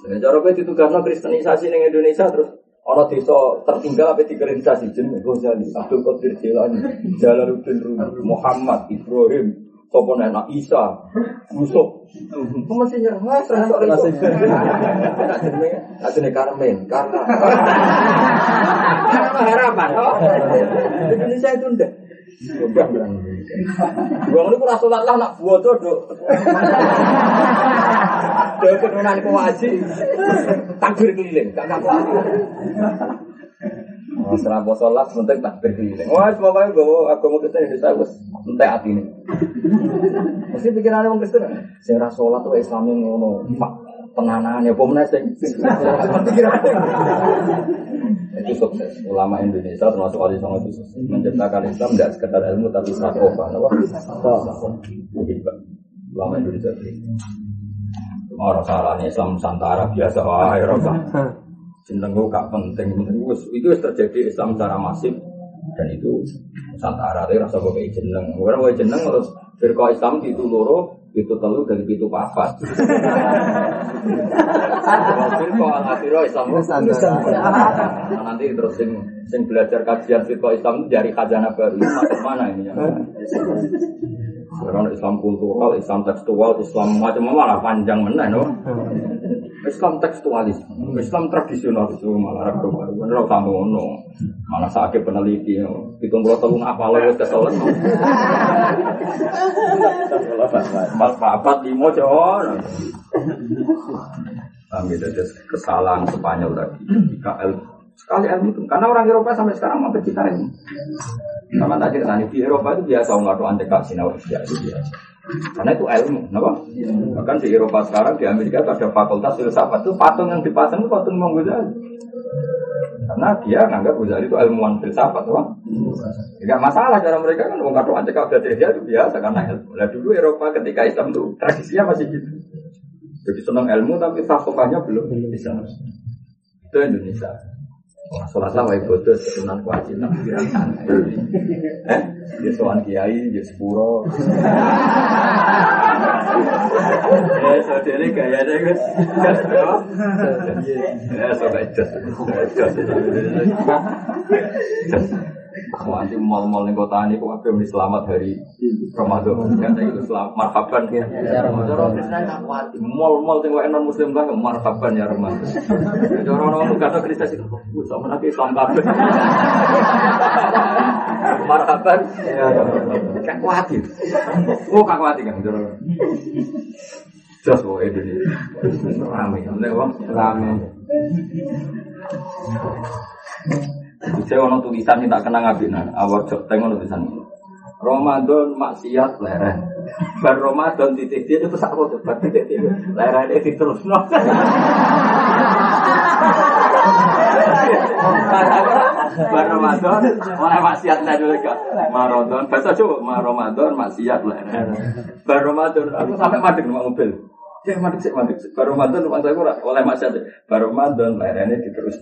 Cara gue itu karena kristenisasi di Indonesia terus Ono desa tertinggal apa dikristenisasi jeneng Ghazali, Abdul Qadir Jilani, Jalaluddin Rumi, Muhammad, Ibrahim, Sopo Nena Isa, Yusuf. Mesti nyerah, wah serasa orang itu. Jenenge Karmen, karena. Harapan. Oh, Indonesia itu ndak. Gua ini kurang sholat lah nak buat tuh dok. Dia keturunan kuwaji. Takbir keliling, gak ngaku. Oh, setelah bos sholat, penting takbir keliling. Wah, pokoknya gue agama kita di desa gue entek hati ini. Mesti pikiran orang Kristen. Sing ra sholat tuh Islami ngono. Pak, tenanan ya sing. Pikiran. Itu sukses. Ulama Indonesia termasuk Ali Songo itu sukses. Menciptakan Islam tidak sekedar ilmu tapi sakofa. Apa? Ulama Indonesia Orang salahnya Islam Nusantara biasa wah ya Roba. Jeneng gue gak penting, itu terjadi Islam secara masif dan itu Nusantara itu rasa gue jeneng. Orang gue jeneng terus firqa Islam itu loro itu telu dari itu papat. Firqa al Islam Nah, nanti terus sing sing belajar kajian firqa Islam itu dari khazanah baru masuk mana ini ya? Karena Islam kultural, Islam tekstual, Islam macam-macam malah panjang mana no? Islam tekstualis, Islam tradisional itu malah ragu baru. Bener tambah ono, malah sakit peneliti, hitung puluh tahun apa lo kesel Empat papat lima jauh. Kami ada kesalahan Spanyol. Jika ilmu sekali ilmu itu, karena orang Eropa sampai sekarang mau kita ilmu. Sama tadi tadi di Eropa itu biasa nggak tuh antek sinau biasa biasa. Karena itu ilmu, kenapa? Bahkan di Eropa sekarang di Amerika itu ada fakultas filsafat itu patung yang dipasang itu patung Imam Ghazali. Karena dia nganggap Ghazali itu ilmuwan filsafat, wah. Tidak masalah cara mereka kan nggak tuh antek dia itu biasa karena ilmu. Nah dulu Eropa ketika Islam itu tradisinya masih gitu. Jadi senang ilmu tapi filsafatnya belum bisa. Itu Indonesia. Orang sholat lah, wae bodoh, keturunan kewajiban, pikiran santai. Eh, dia soal kiai, dia sepuro. Eh, saudara gaya deh guys. Ya, sobat jas, jas, jas. Anti mal-mal ning kota ini kok muni selamat hari Ramadan. Kata itu selamat marhaban. Kuat. Mal-mal tengok non muslim kan marhaban ya Ramadan. Cara orang kata Kristen itu sama nanti Islam kabeh. Marhaban. Kak kuat. Oh, kak kuat kan cara. Jos kok Indonesia. Rame, wong rame. Saya ono tulisan yang tak kenang abinan, awal job tank ono tulisan ini. Ramadan maksiat leren. Bar Ramadan titik dia itu sak foto, bar titik dia leren itu terus no. Bar Ramadan oleh maksiat lah dulu kak. Ramadan, bahasa coba, Ramadan maksiat leren. Bar Ramadan, aku sampai madeng numpak mobil. Ya mandek sih mandek sih. Baru Ramadan rumah saya kurang oleh masya Baru Ramadan layannya diterus.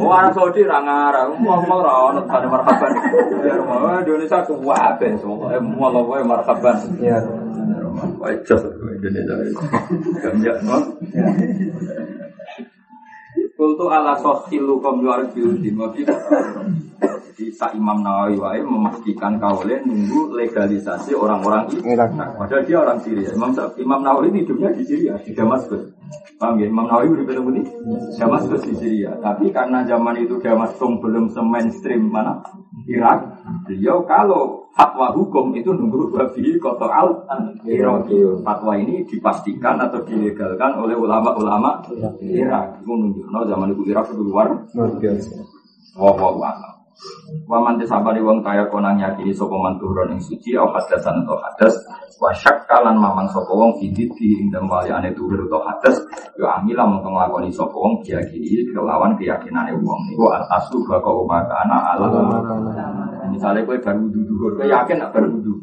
Oh orang Saudi rangar, mau mau rawon ada marhaban. Rumah Indonesia tua ben semua. Mau lo gue marhaban. Ya. Wah, jos Indonesia. Gamjak, no. Kultu ala sohilu kom luar biudin Wabi Jadi Sa Imam Nawawi wae memastikan kaulnya nunggu legalisasi orang-orang Irak. Nah, padahal dia orang Syria. Imam, Imam Nawawi hidupnya di Syria, di Damaskus. Paham ya? Imam Nawawi berbeda di Damaskus di Syria. Tapi karena zaman itu Damaskus belum se-mainstream mana Irak, beliau kalau fatwa hukum itu nunggu babi koto al Iraki. Fatwa ini dipastikan atau dilegalkan oleh ulama-ulama Irak. Itu nunggu. No, zaman itu Irak itu luar. Wah, wah, wah. Waman disabari wong kaya konang yakini sapa man tuhron ing suci au hadasan atau hadas. Wa syakkalan mamang sapa wong fidit di ing dalem waliane tuhur atau hadas. Yo amila mongko nglakoni sapa wong diyakini kelawan keyakinane wong niku. Al aslu baka umakana ala. Misalnya kowe baru wudu kowe yakin nak baru wudu?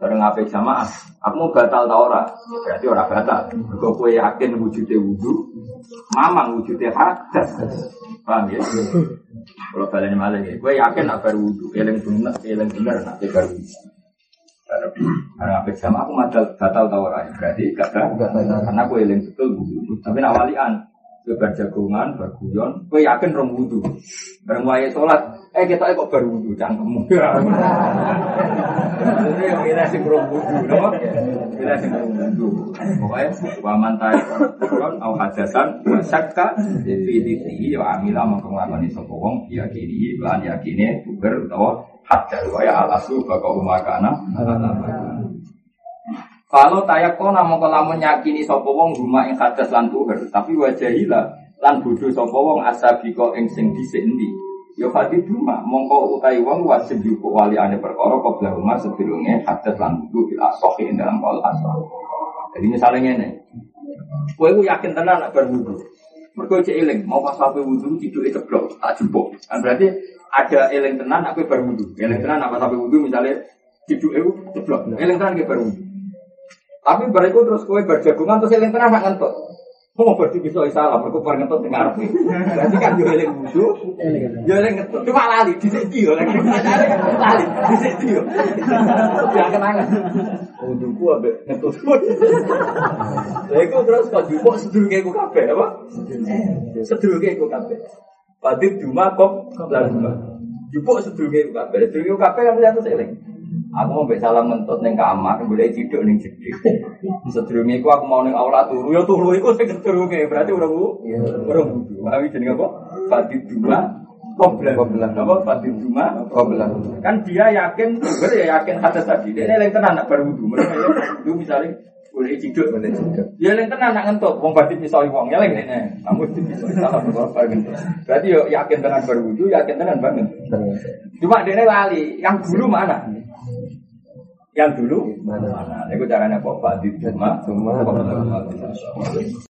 Bareng apik jamaah aku mau batal ta ora? Berarti ora batal. Mergo kowe yakin wujude wudu mamang wujude hadas. Paham ya kalau kalian malah ya, gue yakin nak baru wudhu, eling bener, eling bener nak baru. Karena apa sama aku madal batal tau orang berarti gak karena gue eling betul wudhu. Tapi nak walian, gue berjagungan, berguyon, gue yakin rom wudhu. Bareng sholat, eh kita kok baru wudhu cangkemmu. Ini yang kita sih rom wudhu, no? Kita sih rom wudhu. Pokoknya waman tayi kon au hadasan sakka fi diti wa amila mongko nglakoni sapa wong yakini lan yakine bubar utawa hadas kaya al aslu baka umakana kalau tayakona mongko lamun yakini sapa wong rumah ing hadas lan bubar tapi wajahila lan bodho sapa wong asabiko ing sing dhisik endi Ya fati duma mongko utai wong wajib yuku wali ane perkara kobra rumah sedurunge hadas lan budu bil asohi dalam kol asoh. Jadi misalnya ini, Kowe ku yakin tenan nak bar wudu. Mergo cek eling, mau pas wae wudu tiduke ceblok, tak jebok. Kan berarti ada eling tenan nak kowe bar wudu. Eling tenan apa sampai wudu misalnya tiduke ku ceblok. Eling tenan kowe bar wudu. Tapi bariku terus kowe berjagungan terus eling tenan nak ngentot. Mau berarti bisa salah, mereka bar ngentot dengar. Berarti kan yo eling wudu, yo eling ngentot. Cuma lali yo lagi lali di sini yo. Ya kenangan. Wuduku ambek ngetut. Lha iku terus kok jupuk sedurunge iku kabeh apa? Sedurunge iku kabeh. Padit cuma kok lan Jupuk sedurunge iku kabeh. Sedurunge kabeh kan satu seling. Aku mau salam ngentut ning kamar, boleh ciduk ning jedhik. Sedurunge iku aku mau ning aula turu, ya turu iku sing sedurunge, berarti ora bu. Ora wudu. Awi jenenge apa? Padit cuma Koblan, koblan, apa batin cuma koblan. Kan dia yakin, ber ya yakin hadis tadi. Dia yang tenan nak. Mereka ya itu misalnya boleh ciduk, boleh ciduk. Dia yang tenan nak ngentuk, wong batin misalnya wong yang lain ini. Kamu itu bisa salah berkorban. Berarti yo yakin tenan berwudu, yakin tenan banget. Cuma dia lali. Yang dulu mana? Yang dulu? Mana? Itu caranya kok batin cuma cuma